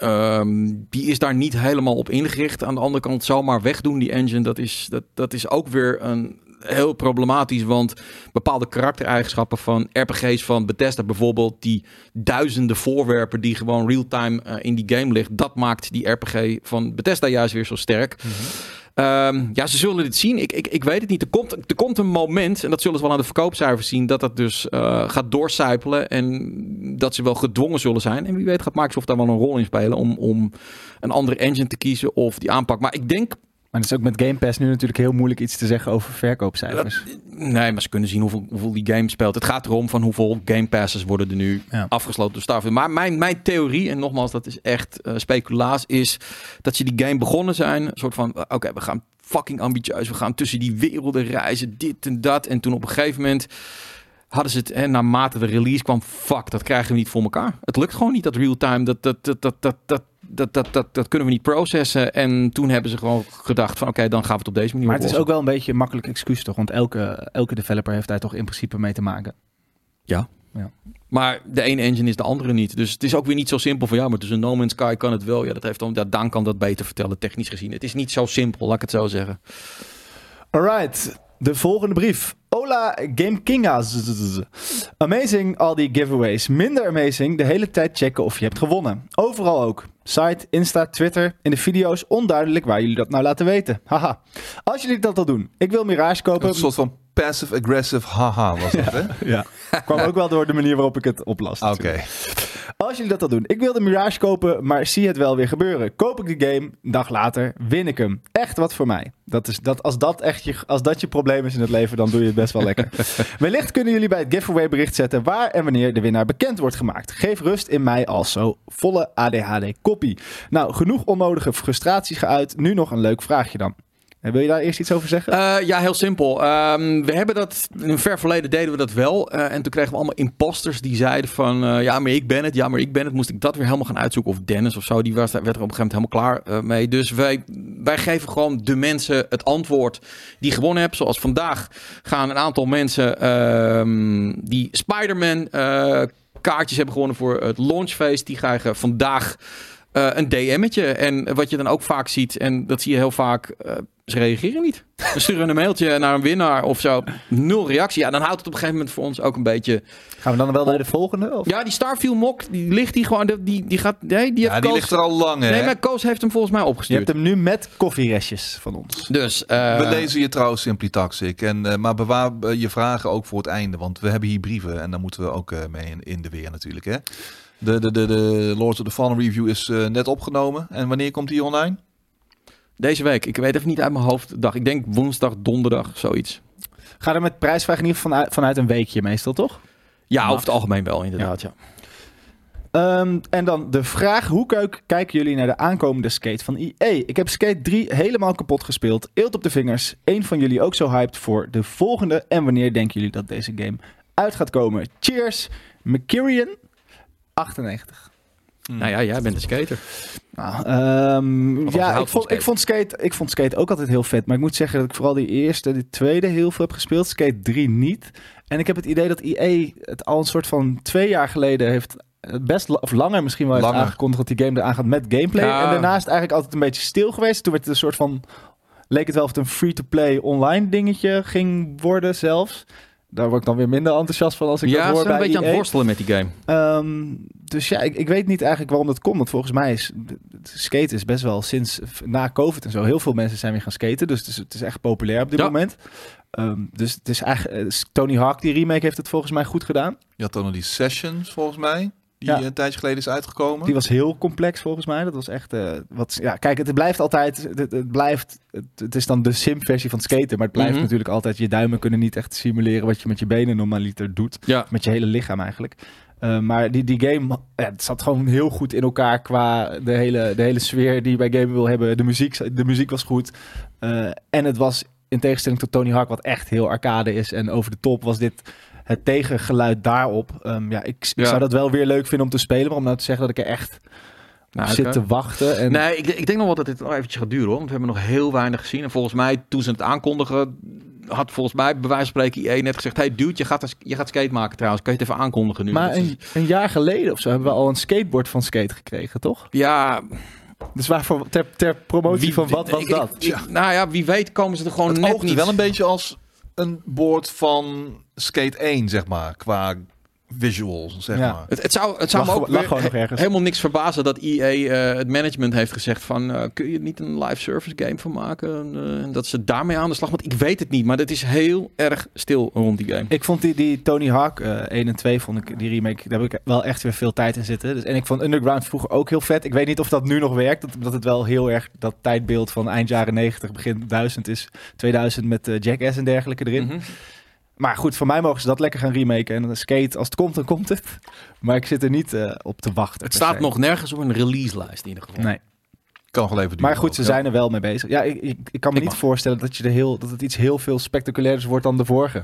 Ehm, die is daar niet helemaal op ingericht. Aan de andere kant, zomaar wegdoen die engine, dat is, dat, dat is ook weer een heel problematisch. Want bepaalde karaktereigenschappen van RPG's van Bethesda bijvoorbeeld, die duizenden voorwerpen die gewoon real-time eh, in die game ligt, dat maakt die RPG van Bethesda juist weer zo sterk. Ehm, ja, ze zullen dit zien. Ik, ik, ik weet het niet. Er komt, er komt een moment, en dat zullen ze wel aan de verkoopcijfers zien, dat dat dus eh, gaat doorcijpelen en dat ze wel gedwongen zullen zijn. En wie weet gaat Microsoft daar wel een rol in spelen om, om een andere engine te kiezen of die aanpak. Maar ik denk Maar het is ook met Game Pass nu natuurlijk heel moeilijk iets te zeggen over verkoopcijfers. Nee, maar ze kunnen zien hoeveel, hoeveel die game speelt. Het gaat erom van hoeveel Game Passes worden er nu Ja. afgesloten door Starfield. Maar mijn, mijn theorie, en nogmaals, dat is echt eh speculaas, is dat ze die game begonnen zijn. Een soort van, eh, oké, we gaan fucking ambitieus. We gaan tussen die werelden reizen, dit en dat. En toen op een gegeven moment hadden ze het, en naarmate de release kwam, fuck, dat krijgen we niet voor elkaar. Het lukt gewoon niet, dat real-time. Dat, dat, dat, dat, dat, dat, dat, dat, dat, dat kunnen we niet processen. En toen hebben ze gewoon gedacht van, oké, dan gaan we het op deze manier Maar het is ook wel een beetje een makkelijk excuus toch? Want elke, elke developer heeft daar toch in principe mee te maken. Maar de ene engine is de andere niet. Dus het is ook weer niet zo simpel van ja, maar tussen No Man's Sky kan het wel. Ja, dat heeft dan, ja, Daan kan dat beter vertellen, technisch gezien. Het is niet zo simpel, laat ik het zo zeggen. Alright, de volgende brief. Hola Game Kinga. Amazing al die giveaways. Minder amazing de hele tijd checken of je hebt gewonnen. Overal ook. Site, Insta, Twitter. In de video's onduidelijk waar jullie dat nou laten weten. Haha. Als jullie dat al doen. Ik wil Mirage kopen. Een soort van passive-aggressive haha was dat, hè? Ja, kwam ook wel door de manier waarop ik het oplas. Oké. Als jullie dat al doen. Ik wil de Mirage kopen, maar zie het wel weer gebeuren. Koop ik de game, een dag later win ik hem. Echt wat voor mij. Dat is, dat, als, dat echt je, als dat je probleem is in het leven, dan doe je het best wel lekker. Wellicht kunnen jullie bij het giveaway bericht zetten waar en wanneer de winnaar bekend wordt gemaakt. Geef rust in mij also. Volle ADHD Nou, genoeg onnodige frustraties geuit. Nu nog een leuk vraagje dan. En wil je daar eerst iets over zeggen? Eh, ja, heel simpel. Ehm, we hebben dat, in een ver verleden deden we dat wel. Eh, en toen kregen we allemaal imposters die zeiden van... eh, ja, maar ik ben het, ja, maar ik ben het. Moest ik dat weer helemaal gaan uitzoeken. Of Dennis of zo, die was, werd er op een gegeven moment helemaal klaar eh, mee. Dus wij, wij geven gewoon de mensen het antwoord die gewonnen hebben. Zoals vandaag gaan een aantal mensen ehm, die Spider-Man eh, kaartjes hebben gewonnen voor het launchfeest. Die krijgen vandaag eh, een DM'tje. En wat je dan ook vaak ziet, en dat zie je heel vaak, eh, ze reageren niet. We sturen een mailtje naar een winnaar of zo. Nul reactie. Ja, dan houdt het op een gegeven moment voor ons ook een beetje... Gaan we dan wel naar de volgende? Of? Ja, die Starfield mock, die ligt die gewoon... Die, die gaat... Nee, die heeft Ja, die Koos- ligt er al lang, hè? Nee, maar Koos heeft hem volgens mij Je opgestuurd. hebt hem nu met koffierestjes van ons. Dus... eh, We lezen je trouwens Simply Toxic. En, eh, maar bewaar je vragen ook voor het einde. Want we hebben hier brieven. En daar moeten we ook eh, mee in, in de weer natuurlijk. Hè? De, de, de, de Lords of the Fallen review is eh, net opgenomen. En wanneer komt die online? Deze week. Ik weet even niet uit mijn hoofd dag. Ik denk woensdag, donderdag, zoiets. Ga er met prijsvraag in ieder geval vanuit, vanuit een weekje meestal, toch? Ja, over het algemeen wel, inderdaad. Ja. Ehm, en dan de vraag, hoe keuk- kijken jullie naar de aankomende skate van EA? Ik heb Skate 3 helemaal kapot gespeeld. Eelt op de vingers. Eén van jullie ook zo hyped voor de volgende? En wanneer denken jullie dat deze game uit gaat komen? Cheers, McKirian 98. Nou ja, jij bent een skater. Nou, ehm, ja, ik vond, skate. ik, vond skate, ik vond skate ook altijd heel vet. Maar ik moet zeggen dat ik vooral die eerste, die tweede heel veel heb gespeeld. Skate 3 niet. En ik heb het idee dat EA het al een soort van twee jaar geleden heeft... Best of langer misschien wel heeft Langer. aangekondigd dat die game eraan gaat met gameplay. Ja. En daarna is het eigenlijk altijd een beetje stil geweest. Toen werd het een soort van. leek het wel of het een free-to-play online dingetje ging worden zelfs. Daar word ik dan weer minder enthousiast van als ik Ja, dat ze hoor zijn een bij beetje aan het worstelen met die game. Ehm, dus ja, ik, ik weet niet eigenlijk waarom dat komt. Want volgens mij is skaten is best wel sinds na COVID en zo. Heel veel mensen zijn weer gaan skaten. Dus het is, het is echt populair op dit Ja. moment. Ehm, dus het is eigenlijk eh, Tony Hawk die remake heeft het volgens mij goed gedaan. Je had dan nog die Sessions, volgens mij. Die Ja. eh, een tijdje geleden is uitgekomen. Die was heel complex volgens mij. Dat was echt eh, wat. Ja, kijk, het blijft altijd. Het, het blijft. Het, het is dan de sim-versie van skaten, maar het blijft Mhm. natuurlijk altijd. Je duimen kunnen niet echt simuleren wat je met je benen normaliter doet. Ja. Met je hele lichaam eigenlijk. Uh, maar die, die game, ja, het zat gewoon heel goed in elkaar qua de hele, de hele sfeer die je bij game wil hebben. De muziek, de muziek was goed. Uh, en het was in tegenstelling tot Tony Hawk, wat echt heel arcade is en over de top, was dit het tegengeluid daarop. Um, ja, ik, ik Ja. zou dat wel weer leuk vinden om te spelen, maar om nou te zeggen dat ik er echt Nou, op zit te wachten. En, Nee, ik, ik denk nog wel dat dit nog eventjes gaat duren hoor. Want we hebben nog heel weinig gezien. En volgens mij, toen ze het aankondigen, had volgens mij bij wijze van spreken IE net gezegd... Hey dude, je gaat, je gaat skate maken trouwens. Kan je het even aankondigen nu? Maar Dat is- een, een jaar geleden of zo hebben we al een skateboard van skate gekregen, toch? ja, Dus waarvoor, ter, ter promotie van wat was ik- dat? ik- ik- nou ja, wie weet komen ze er gewoon Het net oogde niet. wel een beetje als een board van Skate 1, zeg maar. Qua visuals, zeg Ja. maar. Het, het zou, het zou me ook weer he- helemaal niks verbazen dat EA eh, het management heeft gezegd van... eh, kun je er niet een live service game van maken? En, eh, en dat ze daarmee aan de slag... Want ik weet het niet, maar het is heel erg stil rond die game. Ik vond die, die Tony Hawk eh 1 en 2, vond ik, die remake, daar heb ik wel echt weer veel tijd in zitten. Dus, en ik vond Underground vroeger ook heel vet. Ik weet niet of dat nu nog werkt, dat, dat het wel heel erg dat tijdbeeld van eind jaren 90, begin 1000 is. 2000 met Jackass en dergelijke erin. Mhm. Maar goed, voor mij mogen ze dat lekker gaan remaken. En dan skate, als het komt, dan komt het. Maar ik zit er niet eh, op te wachten. Het staat se. nog nergens op een release-lijst in ieder geval. Nee. Kan nog wel even Maar goed, ook, ze ja. zijn er wel mee bezig. Ja, ik, ik, ik kan me Ik niet mag. voorstellen dat, je er heel, dat het iets heel veel spectaculairs wordt dan de vorige.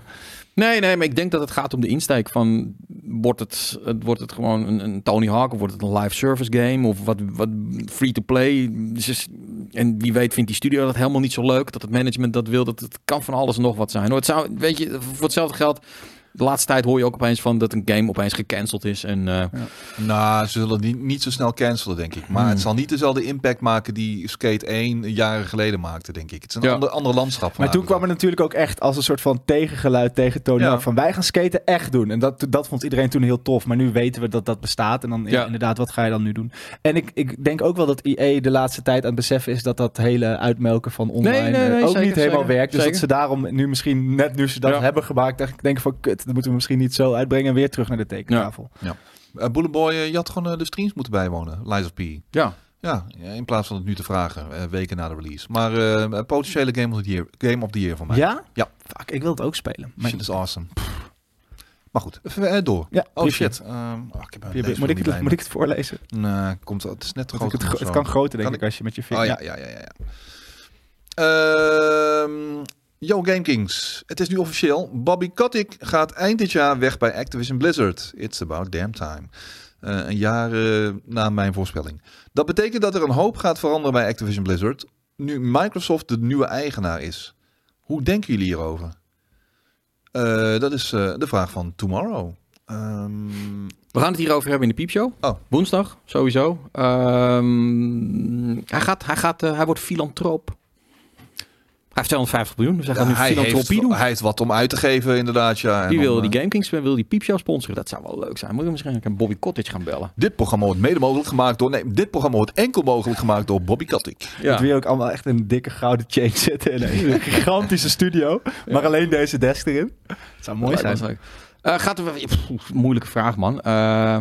Nee, nee, maar ik denk dat het gaat om de insteek van... Wordt het, het, wordt het gewoon een, een Tony Hawk of wordt het een live service game of wat, wat free-to-play? Dus is- en wie weet vindt die studio dat helemaal niet zo leuk, dat het management dat wil. Dat het kan van alles en nog wat zijn. hoor. Het zou, weet je, voor hetzelfde geld... De laatste tijd hoor je ook opeens van dat een game opeens gecanceld is. En eh, Nou, ze zullen die niet zo snel cancelen, denk ik. Maar Hmm. het zal niet dezelfde impact maken die Skate 1 jaren geleden maakte, denk ik. Het is een Ja. ander, ander landschap. Maar toen kwam het natuurlijk ook echt als een soort van tegengeluid tegen Tony Ja. Van wij gaan skaten echt doen. En dat, dat vond iedereen toen heel tof. Maar nu weten we dat dat bestaat. En dan inderdaad, wat ga je dan nu doen? En ik, ik denk ook wel dat EA de laatste tijd aan het beseffen is dat dat hele uitmelken van online Nee, nee, eh, nee, ook zeker, niet helemaal zeker, werkt. Dus zeker. dat ze daarom nu misschien, net nu ze dat Ja. hebben gemaakt, echt denken van kut, dat moeten we misschien niet zo uitbrengen en weer terug naar de tekentafel. Uh, Bouleboy, eh, je had gewoon eh, de streams moeten bijwonen. Lies of P. ja, Ja, ja, in plaats van het nu te vragen, eh, weken na de release. Maar eh, potentiële Game of the Year, game of the year voor mij. Ja? Ja. Fuck, ik wil het ook spelen. Maar Shit is awesome. Pff. Maar goed, even eh, door. ja, Oh briefje. shit. Ehm, oh, ik heb een Moet, ik het, moet ik het voorlezen? Nee, komt, het is net te groot. het, kan groter, denk Kan ik, als je met je Oh vinger... ja, ja, ja, ja. ja. Ehm, Yo Game Kings. Het is nu officieel. Bobby Kotick gaat eind dit jaar weg bij Activision Blizzard. It's about damn time. Eh, een jaar eh, na mijn voorspelling. Dat betekent dat er een hoop gaat veranderen bij Activision Blizzard. Nu Microsoft de nieuwe eigenaar is. Hoe denken jullie hierover? Eh, dat is de vraag van Tomorrow. Ehm, we gaan het hierover hebben in de piepshow. Oh. Woensdag, sowieso. Ehm, hij, gaat, hij, gaat, hij wordt filantroop. Hij heeft 250 miljoen, dus hij gaat nu hij, filantropie heeft, doen. hij heeft wat om uit te geven, inderdaad. Ja. Die wil eh, die Game Kings wil die piepshow sponsoren. Dat zou wel leuk zijn. Moet je misschien een Bobby Cottage gaan bellen. Dit programma wordt mede mogelijk gemaakt door. Nee, dit programma wordt enkel mogelijk gemaakt door Bobby Kotick. Dat we hier ook allemaal echt een dikke gouden chain zitten. In een gigantische studio. Maar alleen deze desk erin. Het zou mooi zijn. Eh, gaat er wel... Pff, moeilijke vraag, man. Eh,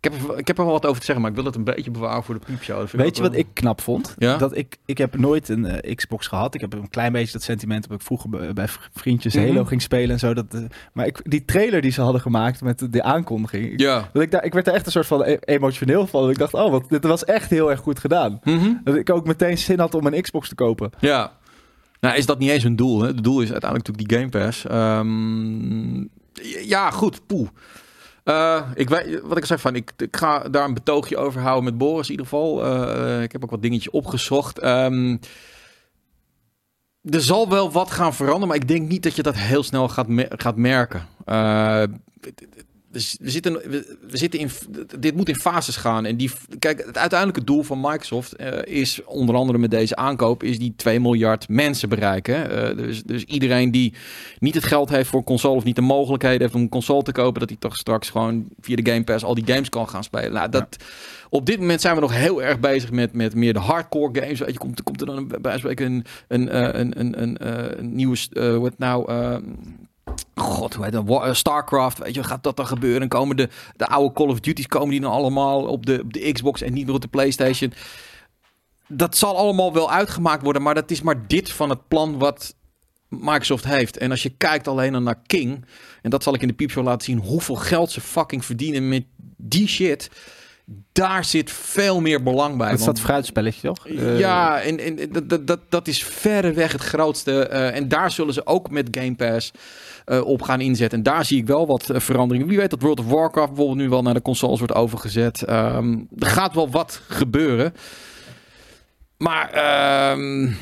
ik, heb er, ik heb er wel wat over te zeggen, maar ik wil het een beetje bewaren voor de piepshow. Weet je wat wel- ik knap vond? Ja? Dat ik, ik heb nooit een eh, Xbox gehad. Ik heb een klein beetje dat sentiment dat ik vroeger bij, vriendjes Mhm. Halo ging spelen en zo. Dat, eh, maar ik, die trailer die ze hadden gemaakt met de, de aankondiging. Ik, Ja. dat ik, daar, ik werd er echt een soort van e- emotioneel van. Dat ik dacht, oh, wat, dit was echt heel erg goed gedaan. Mhm. Dat ik ook meteen zin had om een Xbox te kopen. Ja. Nou, is dat niet eens hun doel. Hè? Het doel is uiteindelijk natuurlijk die Game Pass. Ehm, ja, goed. Poeh. Eh, ik weet, wat ik zeg van, ik, ik ga daar een betoogje over houden met Boris in ieder geval. Eh, ik heb ook wat dingetjes opgezocht. Ehm, er zal wel wat gaan veranderen, maar ik denk niet dat je dat heel snel gaat, gaat merken. Eh, dus we zitten, we, we zitten in, dit moet in fases gaan. En die, kijk, het uiteindelijke doel van Microsoft eh, is onder andere met deze aankoop, is die 2 miljard mensen bereiken. Eh, dus, dus iedereen die niet het geld heeft voor een console of niet de mogelijkheden heeft om een console te kopen, dat hij toch straks gewoon via de Game Pass al die games kan gaan spelen. Nou, dat, Op dit moment zijn we nog heel erg bezig met, met meer de hardcore games. Weet je, komt, komt er dan een, bij spreken een, een, eh, een, een, een, eh, een nieuwe, eh, wat nou, eh, God, hoe heet dat? Eh, Starcraft, weet je, gaat dat dan gebeuren? En komen de, de oude Call of Duty's, komen die dan allemaal op de, op de Xbox en niet meer op de Playstation? Dat zal allemaal wel uitgemaakt worden, maar dat is maar dit van het plan wat Microsoft heeft. En als je kijkt alleen al naar King, en dat zal ik in de piepshow laten zien, hoeveel geld ze fucking verdienen met die shit. Daar zit veel meer belang bij. Dat is dat fruitspelletje, toch? Eh, ja, en, en dat- dat, dat, dat is verreweg het grootste. eh, en daar zullen ze ook met Game Pass eh, op gaan inzetten. En daar zie ik wel wat eh, veranderingen. Wie weet dat World of Warcraft bijvoorbeeld nu wel naar de consoles wordt overgezet. Ehm, er gaat wel wat gebeuren. Maar ehm,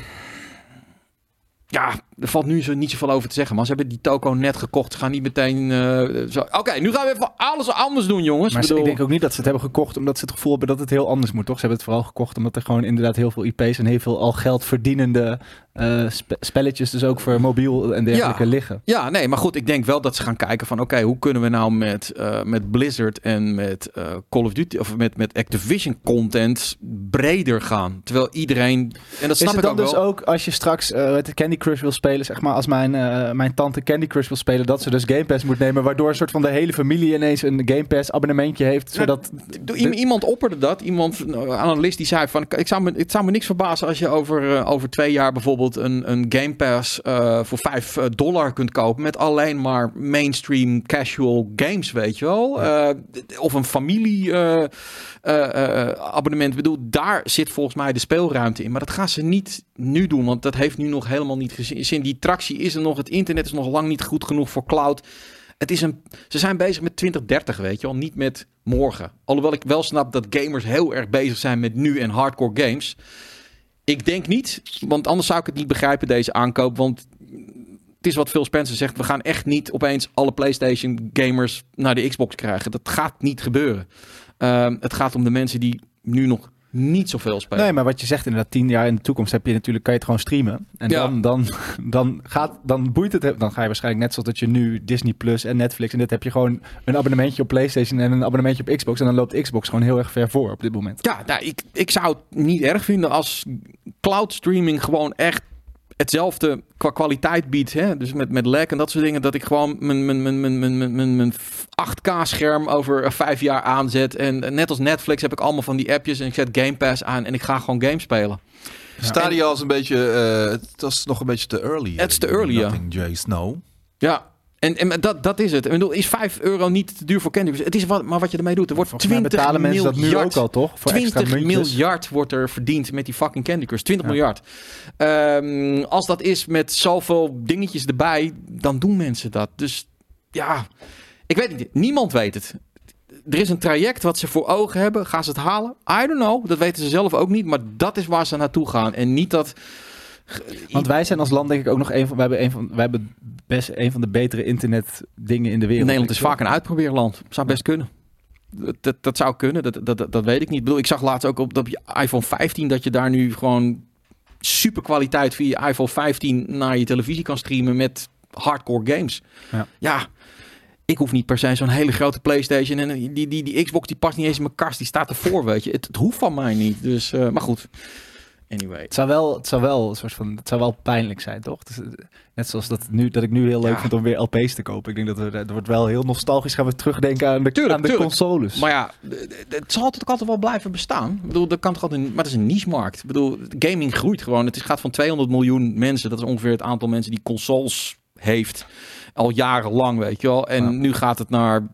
ja, er valt nu zo, niet zoveel over te zeggen. Maar ze hebben die toko net gekocht. Ze gaan niet meteen eh, zo... Oké, nu gaan we even alles anders doen, jongens. Maar Ik ze- bedoel- ik denk ook niet dat ze het hebben gekocht omdat ze het gevoel hebben dat het heel anders moet, toch? Ze hebben het vooral gekocht omdat er gewoon inderdaad heel veel IP's en heel veel al geld verdienende eh, spe- spelletjes, dus ook voor mobiel en dergelijke Ja. liggen. Ja, nee, maar goed, ik denk wel dat ze gaan kijken van... oké, hoe kunnen we nou met, eh, met Blizzard en met Call of Duty... of met, met Activision content breder gaan? Terwijl iedereen... En dat Is snap het ik dan ook dus wel. ook als je straks Candy Crush wil spelen, zeg maar, als mijn, eh, mijn tante Candy Crush wil spelen, dat ze dus Game Pass moet nemen, waardoor een soort van de hele familie ineens een Game Pass abonnementje heeft, zodat... Door i- Iemand opperde dat. Iemand, een analist, die zei van... Ik zou me, het zou me niks verbazen als je over, eh, over twee jaar bijvoorbeeld een, een Game Pass eh, voor 5 dollar kunt kopen. Met alleen maar mainstream casual games, weet je wel. Of een familie eh, abonnement. Ik bedoel, daar zit volgens mij de speelruimte in. Maar dat gaan ze niet nu doen, want dat heeft nu nog helemaal niet gezien. Die tractie is er nog. Het internet is nog lang niet goed genoeg voor cloud. Het is een, ze zijn bezig met 2030, weet je wel. Niet met morgen. Alhoewel ik wel snap dat gamers heel erg bezig zijn met nu en hardcore games. Ik denk niet, want anders zou ik het niet begrijpen, deze aankoop. Want het is wat Phil Spencer zegt. We gaan echt niet opeens alle PlayStation gamers naar de Xbox krijgen. Dat gaat niet gebeuren. Ehm, het gaat om de mensen die nu nog niet zoveel spelen. Nee, maar wat je zegt inderdaad, tien jaar in de toekomst heb je natuurlijk, kan je het gewoon streamen. En Ja. dan, dan, dan, gaat, dan boeit het, dan ga je waarschijnlijk net zoals dat je nu Disney Plus en Netflix en dit heb je gewoon een abonnementje op PlayStation en een abonnementje op Xbox en dan loopt Xbox gewoon heel erg ver voor op dit moment. Ja, nou, ik, ik zou het niet erg vinden als cloud streaming gewoon echt hetzelfde qua kwaliteit biedt. Hè? Dus met, met lag en dat soort dingen. Dat ik gewoon mijn, mijn, mijn, mijn, mijn, mijn, mijn, mijn 8K scherm over eh, vijf jaar aanzet. En net als Netflix heb ik allemaal van die appjes. En ik zet Game Pass aan en ik ga gewoon games spelen. Stadia als een beetje, eh, het was nog een beetje te early. Het is te early, ja. Jay Snow. Ja. En, en dat, dat is het. Ik bedoel, is 5 euro niet te duur voor Candy Crush? Het is wat, maar wat je ermee doet. Er wordt Volgens mij 20 betalen mensen dat nu miljard ook al, toch? Voor 20 extra muntjes. miljard wordt er verdiend met die fucking Candy Crush. 20 Ja. miljard. Ehm, als dat is met zoveel dingetjes erbij, dan doen mensen dat. Dus ja, ik weet niet. Niemand weet het. Er is een traject wat ze voor ogen hebben. Gaan ze het halen? I don't know. Dat weten ze zelf ook niet. Maar dat is waar ze naartoe gaan. En niet dat... Want wij zijn als land denk ik ook nog een van, we hebben een van, we hebben best een van de betere internet dingen in de wereld. Nederland is vaak een uitprobeerland. Zou best kunnen. Dat, dat, dat zou kunnen, dat, dat, dat, dat weet ik niet. Ik, bedoel, ik zag laatst ook op, op je iPhone 15 dat je daar nu gewoon super kwaliteit via je iPhone 15 naar je televisie kan streamen met hardcore games. Ja. ja ik hoef niet per se zo'n hele grote PlayStation en die, die, die Xbox die past niet eens in mijn kast, die staat ervoor, weet je. Het, het hoeft van mij niet. Dus, eh, maar goed. Anyway. Het zou wel, het zou wel, een soort van, het zou wel pijnlijk zijn, toch? Dus, eh, net zoals dat, nu, dat ik nu heel leuk Ja. vind om weer LP's te kopen. Ik denk dat we, het wordt wel heel nostalgisch gaan we terugdenken aan de, Tuurlijk, aan de tuurlijk. consoles. Maar ja, het zal altijd, ook altijd wel blijven bestaan. Ik bedoel, dat kan toch altijd, maar het is een niche-markt. Ik bedoel, gaming groeit gewoon. Het gaat van 200 miljoen mensen. Dat is ongeveer het aantal mensen die consoles heeft. Al jarenlang, weet je wel. En Ja. nu gaat het naar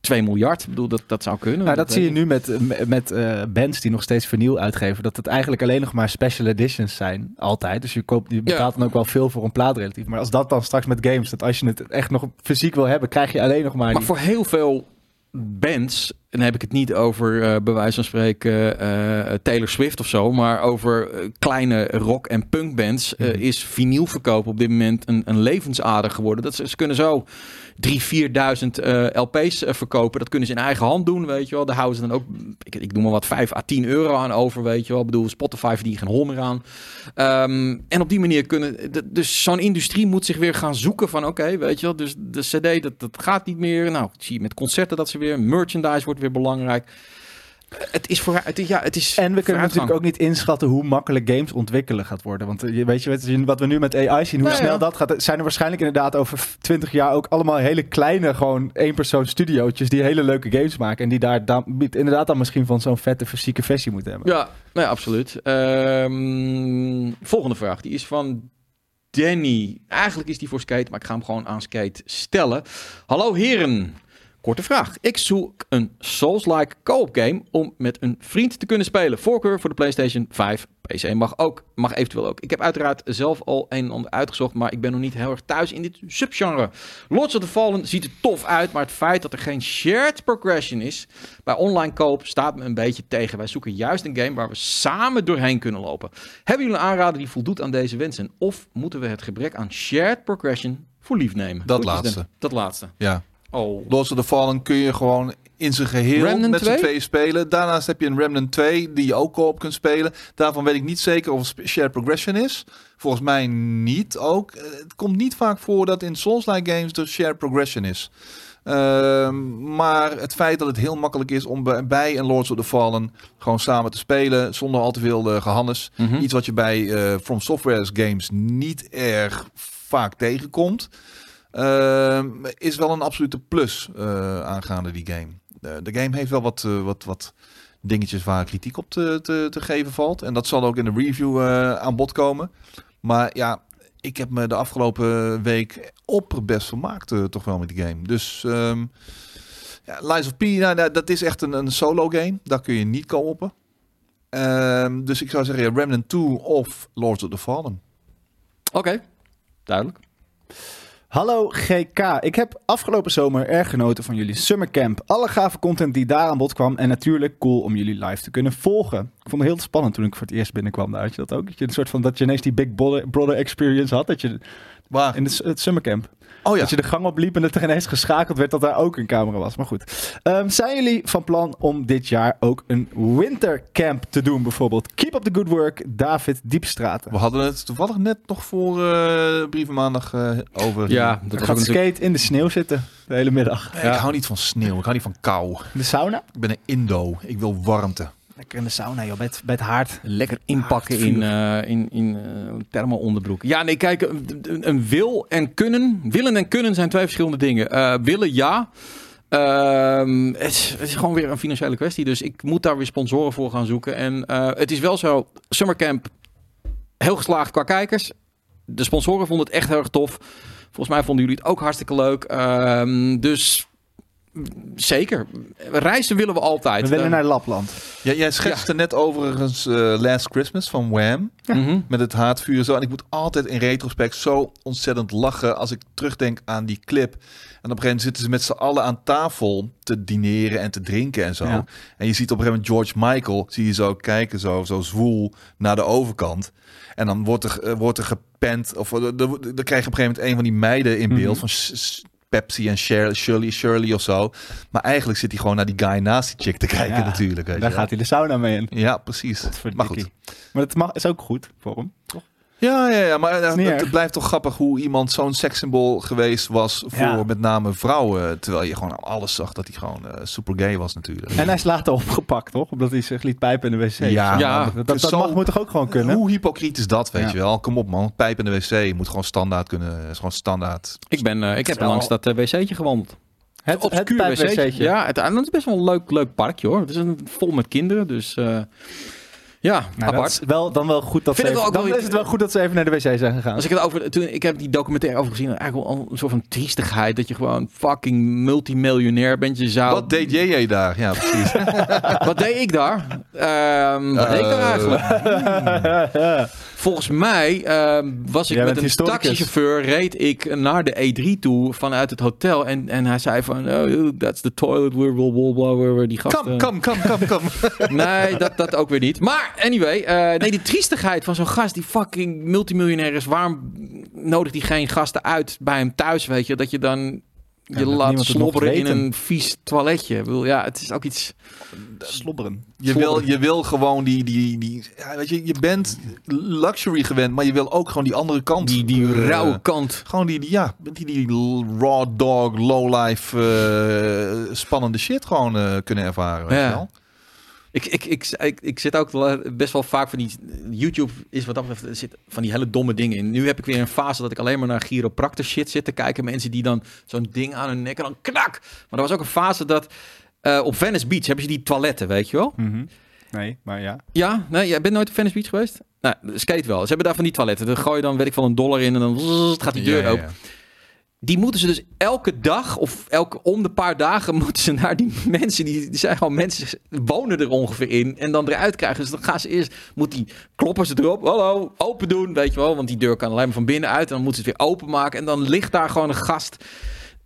2 miljard. Ik bedoel, dat, dat zou kunnen. Nou, dat zie je nu met, met, met eh, bands die nog steeds vernieuw uitgeven. Dat het eigenlijk alleen nog maar special editions zijn. Altijd. Dus je, koopt, je betaalt dan ook wel veel voor een plaat relatief. Maar als dat dan straks met games, dat als je het echt nog fysiek wil hebben, krijg je alleen nog maar, Maar die... voor heel veel bands, en dan heb ik het niet over eh bij wijze van spreken eh, Taylor Swift of zo, maar over eh, kleine rock- en punkbands, eh, Mhm. is vinyl verkopen op dit moment een, een levensader geworden. Dat ze, ze kunnen zo 3.000, 4.000 eh, LP's eh, verkopen. Dat kunnen ze in eigen hand doen, weet je wel. Daar houden ze dan ook, ik, ik noem maar wat, 5 à 10 euro aan over, weet je wel. Ik bedoel, Spotify verdient geen meer aan. Ehm, en op die manier kunnen... Dus zo'n industrie moet zich weer gaan zoeken van... Oké, weet je wel, dus de cd, dat, dat gaat niet meer. Nou, zie je met concerten dat ze weer... Merchandise wordt weer belangrijk. Het is voor... Het is, ja, het is En we kunnen natuurlijk ook niet inschatten hoe makkelijk games ontwikkelen gaat worden. Want eh, je- weet je wat- we nu met AI zien, hoe Nou ja. snel dat gaat. Zijn er waarschijnlijk inderdaad over 20 jaar ook allemaal hele kleine, gewoon één-persoon studiootjes die hele leuke games maken. En die daar dan, inderdaad dan misschien van zo'n vette fysieke versie moeten hebben. Ja, nee, absoluut. Ehm, volgende vraag. Die is van Danny. Eigenlijk is die voor Skate, maar ik ga hem gewoon aan Skate stellen. Hallo heren. Korte vraag. Ik zoek een Souls-like co-op game om met een vriend te kunnen spelen. Voorkeur voor de PlayStation 5. PC mag ook, mag eventueel ook. Ik heb uiteraard zelf al een en ander uitgezocht, maar ik ben nog niet heel erg thuis in dit subgenre. Lords of the Fallen ziet er tof uit, maar het feit dat er geen shared progression is bij online koop staat me een beetje tegen. Wij zoeken juist een game waar we samen doorheen kunnen lopen. Hebben jullie een aanrader die voldoet aan deze wensen? Of moeten we het gebrek aan shared progression voor lief nemen? Dat Groetjes, laatste. Dat laatste. Ja. Oh. Lords of the Fallen kun je gewoon in zijn geheel Remnant met z'n 2? tweeën spelen. Daarnaast heb je een Remnant 2 die je ook op kunt spelen. Daarvan weet ik niet zeker of het shared progression is. Volgens mij niet ook. Eh, Het komt niet vaak voor dat in Souls-like games er shared progression is. Ehm, maar het feit dat het heel makkelijk is om bij- een Lords of the Fallen gewoon samen te spelen zonder al te veel uh, gehannes. Mhm. Iets wat je bij eh, From Software's games niet erg vaak tegenkomt. Ehm, is wel een absolute plus eh, aangaande die game. Eh, de game heeft wel wat, eh, wat, wat dingetjes waar kritiek op te, te, geven valt. En dat zal ook in de review aan bod komen. Maar ja, ik heb me de afgelopen week opperbest vermaakt toch wel met die game. Dus ehm ja, Lies of P, nou, dat is echt een, een solo game. Daar kun je niet co-oppen. Ehm, dus ik zou zeggen Remnant 2 of Lords of the Fallen. Oké, duidelijk. Hallo GK, ik heb afgelopen zomer erg genoten van jullie summercamp. Alle gave content die daar aan bod kwam en natuurlijk cool om jullie live te kunnen volgen. Ik vond het heel spannend toen ik voor het eerst binnenkwam. Daar had je dat ook? Dat je een soort van dat je ineens die Big Brother, experience had. Dat je Waar? in het, het summercamp. Oh ja. Dat je de gang opliep en dat er ineens geschakeld werd dat daar ook een camera was. Maar goed. Ehm, zijn jullie van plan om dit jaar ook een wintercamp te doen bijvoorbeeld? Keep up the good work, David Diepstraten. We hadden het toevallig net nog voor eh brievenmaandag eh over. Ja, Ik dat gaat natuurlijk... skate in de sneeuw zitten de hele middag. Nee, Ik hou niet van sneeuw. Ik hou niet van kou. De sauna? Ik ben een Indo. Ik wil warmte. Lekker in de sauna, joh, bij het, bij het haard. Lekker inpakken in, eh in, in eh, thermo onderbroek. Ja, nee, kijk, een, wil en kunnen. Willen en kunnen zijn twee verschillende dingen. Eh, willen, ja. Ehm, het, is, het is gewoon weer een financiële kwestie. Dus ik moet daar weer sponsoren voor gaan zoeken. En het is wel zo, Summercamp, heel geslaagd qua kijkers. De sponsoren vonden het echt heel erg tof. Volgens mij vonden jullie het ook hartstikke leuk. Ehm, dus zeker. Reizen willen we altijd. We willen Eh, naar Lapland. Ja, jij schetste net overigens eh, Last Christmas van Wham. mhm. Met het haardvuur en zo. En ik moet altijd in retrospect zo ontzettend lachen als ik terugdenk aan die clip. En op een gegeven moment zitten ze met z'n allen aan tafel te dineren en te drinken en zo. Ja. En je ziet op een gegeven moment George Michael, zie je zo kijken, zo, zo zwoel naar de overkant. En dan wordt er, eh, wordt er gepend, of dan krijg je op een gegeven moment een van die meiden in beeld Mhm. van Pepsi en Shirley, Shirley, Shirley of zo. Maar eigenlijk zit hij gewoon naar die guy naast die chick te kijken Ja, natuurlijk. Weet Daar gaat hij de sauna mee in. Ja, precies. Maar goed. Maar dat mag, is ook goed voor hem. Ja, ja, ja maar eh, het, blijft toch grappig hoe iemand zo'n sekssymbool geweest was voor Ja. met name vrouwen. Terwijl je gewoon alles zag dat hij gewoon eh, super gay was natuurlijk. En hij is later opgepakt, toch? Omdat hij zich liet pijpen in de wc. Ja, Ja, dat, dat, dat zo- mag, moet toch ook gewoon kunnen? Hoe hypocriet is dat, weet Ja. je wel? Kom op man, pijp in de wc moet gewoon standaard kunnen. Is gewoon standaard. Ik, ben, eh, ik heb langs dat eh, wc'tje gewandeld. Het, het obscuur pijp-wc'tje. Ja, het, is best wel een leuk, leuk parkje hoor. Het is een, vol met kinderen, dus eh, ja, Nou, dat apart. is wel, dan wel goed dat Vind ze even, ook dan wel- is het wel goed dat ze even naar de wc zijn gegaan. Als ik het over, toen ik heb die documentaire over gezien, eigenlijk wel een soort van triestigheid dat je gewoon fucking multimiljonair bent. Je zou. Wat deed JJ daar? Ja, precies. Wat deed ik daar? Ehm, wat deed ik daar eigenlijk? Volgens mij ehm, was ik Jij met een taxichauffeur, reed ik naar de E3 toe vanuit het hotel. En, en hij zei van, oh, that's the toilet where, where, where, where, where die gasten... Kom, kom, kom, kom, kom. Nee, dat, dat ook weer niet. Maar anyway, eh, nee, die triestigheid van zo'n gast die fucking multimiljonair is. Waarom nodigt hij geen gasten uit bij hem thuis, weet je? Dat je dan je laat slobberen in een vies toiletje. Ik bedoel, ja, het is ook iets... Slobberen. Je wil, je wil gewoon die, die, die ja, weet je, je bent luxury gewend, maar je wil ook gewoon die andere kant. Die, die eh, rauwe kant. Gewoon die, die, ja, die, die raw dog, low life, eh, spannende shit gewoon eh, kunnen ervaren. Weet Ja. je wel? Ik, ik, ik, ik, ik zit ook wel best wel vaak van die... YouTube is wat dat betreft, zit van die hele domme dingen in. Nu heb ik weer een fase dat ik alleen maar naar chiropractor shit zit te kijken. Mensen die dan zo'n ding aan hun nek en dan knak. Maar er was ook een fase dat... eh, op Venice Beach hebben ze die toiletten, weet je wel? Mhm. Nee, maar ja. Ja, nee, jij bent nooit op Venice Beach geweest? Nou, skate wel. Ze hebben daar van die toiletten. Dan gooi je dan, weet ik wel, een dollar in en dan zzz, gaat die deur Ja, ja, open. ja. Die moeten ze dus elke dag of elke om de paar dagen moeten ze naar die mensen. Die, die zijn gewoon mensen, wonen er ongeveer in. En dan eruit krijgen. Dus dan gaan ze eerst, moet die, kloppen ze erop. Hallo, open doen, weet je wel. Want die deur kan alleen maar van binnen uit. En dan moeten ze het weer openmaken. En dan ligt daar gewoon een gast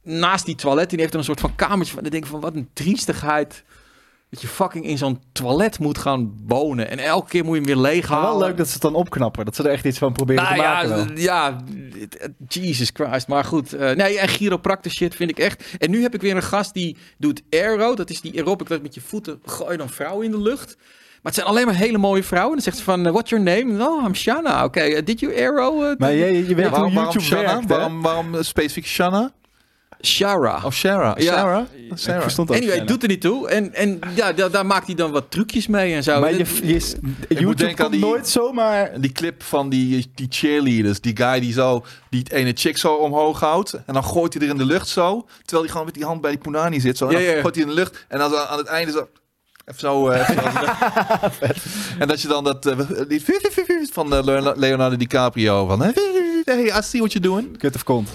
naast die toilet. Die heeft er een soort van kamertje van. Dan denk ik van, wat een triestigheid. Dat je fucking in zo'n toilet moet gaan wonen. En elke keer moet je hem weer Maar leeghalen. wel leuk dat ze het dan opknappen. Dat ze er echt iets van proberen Nou te maken. ja, wel. ja, Jesus Christ. Maar goed, eh, nee, en chiropractor shit vind ik echt. En nu heb ik weer een gast die doet aero. Dat is die aerobic dat met je voeten gooi je dan vrouwen in de lucht. Maar het zijn alleen maar hele mooie vrouwen. En dan zegt ze van, eh, what's your name? Oh, I'm Shana. Oké, eh, did you aero? eh, Maar je, je weet hoe waarom, waarom YouTube Shanna? werkt? Waarom, waarom eh, specifiek Shanna? Shara. Of? Ja. Sarah? Ik Sarah. verstond dat. Anyway, doet er niet toe. En, en ja, da- daar maakt hij dan wat trucjes mee en zo. Maar je, je, YouTube denken aan komt die- nooit zomaar... Die clip van die, die cheerleaders. Die guy die zo die ene chick zo omhoog houdt. En dan gooit hij er in de lucht zo. Terwijl hij gewoon met die hand bij die punani zit. Zo. En Ja, dan ja. gooit hij in de lucht. En dan zo aan het einde zo... Even zo... eh, en dat je dan dat... eh, die van eh, Leonardo- Leonardo DiCaprio. Van... Hey, I see what you're doing. Kut of kont.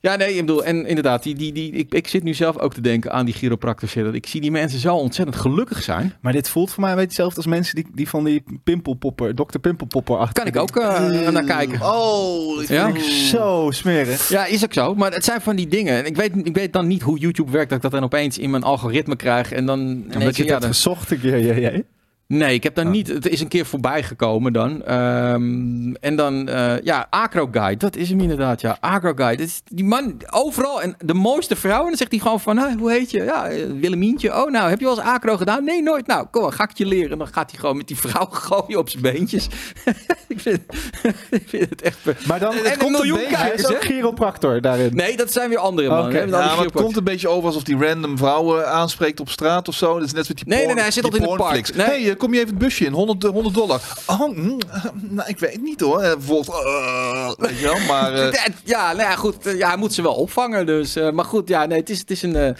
Ja, nee, ik bedoel, en inderdaad, die, die, die, ik, ik zit nu zelf ook te denken aan die chiropractor shit. Dat Ik zie die mensen zo ontzettend gelukkig zijn. Maar dit voelt voor mij beetje hetzelfde als mensen die, die van die pimpelpopper, Dr. Pimpelpopper achter. Kan ik ook eh, naar kijken. Oh, Ja? Zo smerig. Ja, is ook zo. Maar het zijn van die dingen. En ik weet, ik weet dan niet hoe YouTube werkt, dat ik dat dan opeens in mijn algoritme krijg. En dan. Omdat je het ja, dan- gezocht een keer, jij, jij. Nee, ik heb daar Oh. niet. Het is een keer voorbij gekomen dan. Ehm, en dan, eh, ja, Acro Guide. Dat is hem inderdaad, ja. Acro Guide. Dat is die man overal. En de mooiste vrouw. En dan zegt hij gewoon van, "Hey, hoe heet je? Ja, eh, Willemientje. Oh, nou, heb je wel eens Acro gedaan? Nee, nooit. Nou, kom maar, ga ik je leren. En dan gaat hij gewoon met die vrouw gooien op zijn beentjes. ik, vind, ik vind het echt... Maar dan En een komt miljoen beetje- kijkers, is ook chiropractor daarin. Nee, dat zijn weer andere mannen. Ja, maar het komt een beetje over alsof die random vrouwen aanspreekt op straat of zo. Dat is net met die Nee, nee, porn- nee, hij zit altijd in het pornflix. park. Nee. hey, kom je even het busje in? 100, eh, 100 dollar. Oh, mm, eh, nou, ik weet niet hoor. En vervolgens, eh, weet je wel, maar... eh, Ja, nou ja, goed. eh, Ja, hij moet ze wel opvangen. Dus, eh, maar goed, ja, nee, het is, het is een. eh,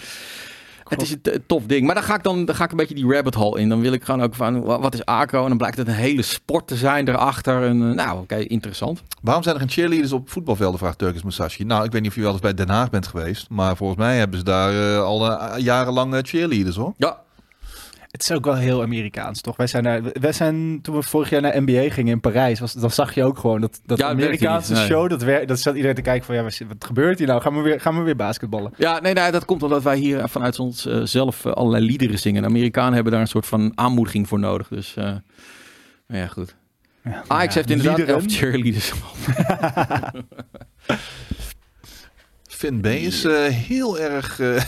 het is een tof ding. Maar dan ga ik dan, dan ga ik een beetje die rabbit hole in. Dan wil ik gewoon ook van, wa- wat is acro? En dan blijkt het een hele sport te zijn erachter. En, eh, nou, oké, interessant. waarom zijn er geen cheerleaders op voetbalvelden, vraagt Turkis Musashi. Nou, ik weet niet of je wel eens bij Den Haag bent geweest. Maar volgens mij hebben ze daar eh, al eh, jarenlang eh, cheerleaders hoor. Ja, Het is ook wel heel Amerikaans, toch? Wij zijn, daar, wij zijn toen we vorig jaar naar NBA gingen in Parijs, was, dan zag je ook gewoon dat, dat Ja, Amerikaanse niet, nee. show, dat, wer, dat zat iedereen te kijken van, ja, wat gebeurt hier nou? Gaan we weer, gaan we weer basketballen? ja nee, nee, dat komt omdat wij hier vanuit ons eh, zelf eh, allerlei liederen zingen. De Amerikanen hebben daar een soort van aanmoediging voor nodig. Dus, eh, maar ja, goed. Ja, Ajax ja, heeft inderdaad liederen. elf cheerleaders. Finn B is heel erg eh,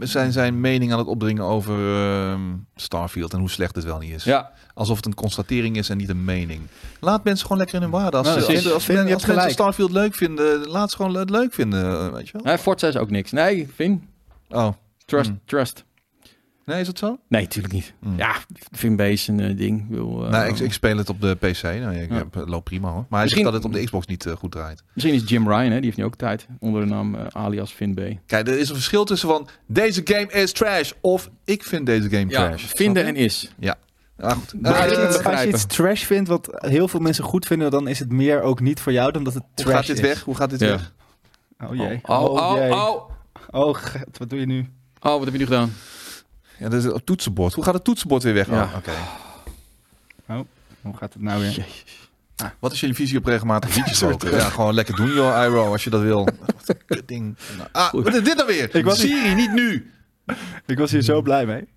zijn, zijn mening aan het opdringen over ehm, Starfield en hoe slecht het wel niet is. Ja, Alsof het een constatering is en niet een mening. Laat mensen gewoon lekker in hun waarde. Als, Nou, als, als, mensen gelijk. Starfield leuk vinden, laat ze gewoon het leuk vinden. eh, Weet je wel? nee, Forza is ook niks. Nee, Vin, Oh, trust, Hmm. trust. Nee, is het zo? Nee, natuurlijk niet. Hmm. Ja, Finbase een eh, ding. Ik bedoel, eh, nee, ik, ik speel het op de PC. Nou, ik Ja. heb, het loopt prima hoor. Maar hij Misschien- zegt dat het op de Xbox niet eh, goed draait. Misschien is Jim Ryan, hè, die heeft nu ook tijd onder de naam eh, alias Finbay. Kijk, er is een verschil tussen van deze game is trash of ik vind deze game Ja, trash. vinden en is. Ah, goed. Maar Eh, als je als iets trash vindt, wat heel veel mensen goed vinden, dan is het meer ook niet voor jou dan dat het hoe trash gaat dit is. weg? Hoe gaat dit Ja. weg? Oh jee. Oh, oh, jee. oh. Oh, god, wat doe je nu? Oh, wat heb je nu gedaan? Ja, dat is het toetsenbord. Hoe gaat het toetsenbord weer weg? Ja. Oh, oké. Hoe gaat het nou weer? Jezus. Wat is jullie visie op regelmatig liedjes roken? Ja, gewoon lekker doen joh, Iro, als je dat wil. Wat een kutding. Ah, wat is dit dan weer? Ik was- Siri, niet nu. Ik was hier zo blij mee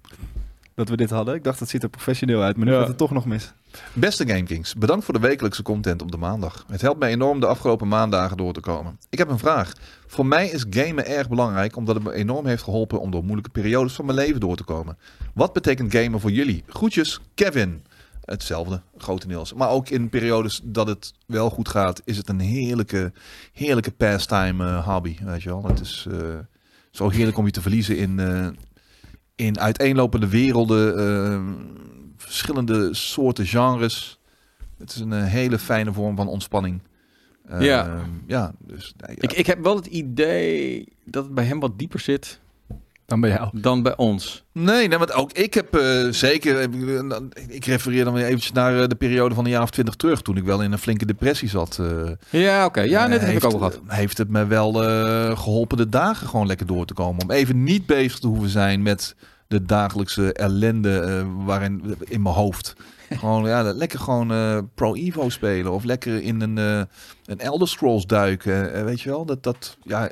dat we dit hadden. Ik dacht, dat ziet er professioneel uit, maar nu Ja. gaat het toch nog mis. Beste GameKings, bedankt voor de wekelijkse content op de maandag. Het helpt mij enorm de afgelopen maandagen door te komen. Ik heb een vraag. Voor mij is gamen erg belangrijk omdat het me enorm heeft geholpen om door moeilijke periodes van mijn leven door te komen. Wat betekent gamen voor jullie? Groetjes, Kevin. Hetzelfde, grotendeels. Maar ook in periodes dat het wel goed gaat, is het een heerlijke, heerlijke pastime eh, hobby. Weet je wel? Het is eh, zo heerlijk om je te verliezen in, eh, in uiteenlopende werelden, eh, verschillende soorten genres. Het is een eh, hele fijne vorm van ontspanning. Ja. ja, dus nee, ja. Ik, ik heb wel het idee dat het bij hem wat dieper zit Dan bij jou. dan bij ons. Nee, nee, want ook ik heb eh, zeker... eh, Ik refereer dan weer eventjes naar eh, de periode van een jaar of twintig terug... toen ik wel in een flinke depressie zat. eh, Ja, oké. Ja, net heb ik heeft, ook gehad. Heeft het me wel eh, geholpen de dagen gewoon lekker door te komen. Om even niet bezig te hoeven zijn met de dagelijkse ellende eh, waarin in mijn hoofd. Gewoon ja, lekker gewoon eh, Pro Evo spelen of lekker in een, eh, een Elder Scrolls duiken. eh, weet je wel, dat, dat, ja,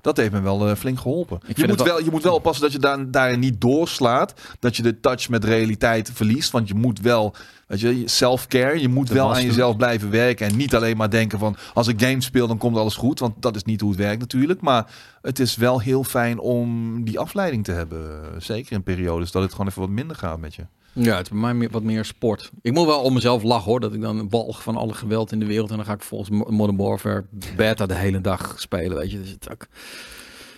dat heeft me wel flink geholpen. Je moet, wel- wel, je moet wel oppassen dat je daar, daarin niet doorslaat. Dat je de touch met realiteit verliest. Want je moet wel, weet je, self-care. Je moet wel aan jezelf blijven werken. En niet alleen maar denken van, als ik games speel, dan komt alles goed. Want dat is niet hoe het werkt natuurlijk. Maar het is wel heel fijn om die afleiding te hebben. Zeker in periodes dat het gewoon even wat minder gaat met je. Ja, het is bij mij meer, wat meer sport. Ik moet wel om mezelf lachen hoor, dat ik dan walg van alle geweld in de wereld en dan ga ik volgens Mo- Modern Warfare beta de hele dag spelen, weet je. Dus het ook...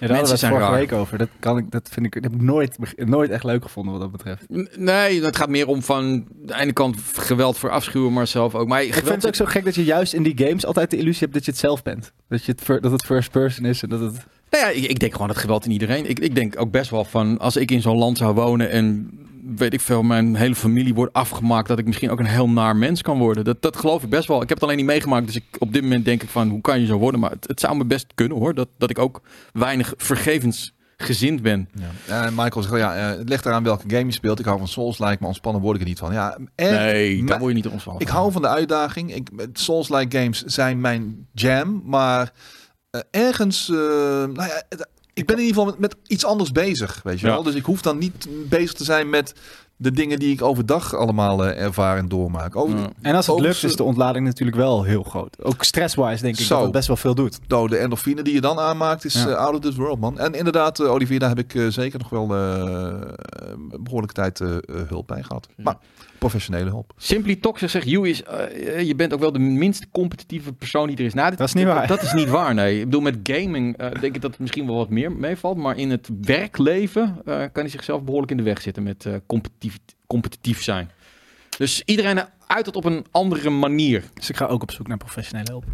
Ja, daar hadden we zijn het vorige raar. week over. Dat, kan ik, dat vind ik, dat heb ik nooit, nooit echt leuk gevonden wat dat betreft. Nee, het gaat meer om van de ene kant geweld voor afschuwen, maar zelf ook. Maar Ik vind het ook zo gek dat je juist in die games altijd de illusie hebt dat je het zelf bent. Dat, je het, dat het first person is en dat het... Nou ja, ik, ik denk gewoon dat geweld in iedereen. Ik, ik denk ook best wel van als ik in zo'n land zou wonen en weet ik veel, mijn hele familie wordt afgemaakt, dat ik misschien ook een heel naar mens kan worden. Dat, dat geloof ik best wel. Ik heb het alleen niet meegemaakt, dus ik, op dit moment denk ik van hoe kan je zo worden? Maar het, het zou me best kunnen hoor, dat, dat ik ook weinig vergevensgezind ben. Ja. Michael zegt, ja, eh, het ligt eraan welke game je speelt. Ik hou van Souls-like, maar ontspannen word ik er niet van. Ja, en Nee, daar word je niet ontspannen. Ik hou van de uitdaging. Ik, Souls-like games zijn mijn jam, maar eh, ergens, eh, nou ja, ik ben in ieder geval met, met iets anders bezig, weet je Ja. wel. Dus ik hoef dan niet bezig te zijn met de dingen die ik overdag allemaal eh, ervaar en doormaak. Over Ja. En als het lukt is de ontlading natuurlijk wel heel groot. Ook stress-wise denk ik Zo. dat het best wel veel doet. nou, de endorfine die je dan aanmaakt is Ja. eh, out of this world, man. En inderdaad, eh, Olivier, daar heb ik eh, zeker nog wel eh, een behoorlijke tijd hulp bij gehad. Maar professionele hulp. Simply Toxic zegt, you is, eh, je bent ook wel de minst competitieve persoon die er is. Nou, dit- Dat is niet waar. Dat is niet waar, nee. Ik bedoel, met gaming eh, denk ik dat het misschien wel wat meer meevalt. Maar in het werkleven eh, kan hij zichzelf behoorlijk in de weg zitten met eh, competitief, competitief zijn. Dus iedereen uit het op een andere manier. Dus ik ga ook op zoek naar professionele hulp.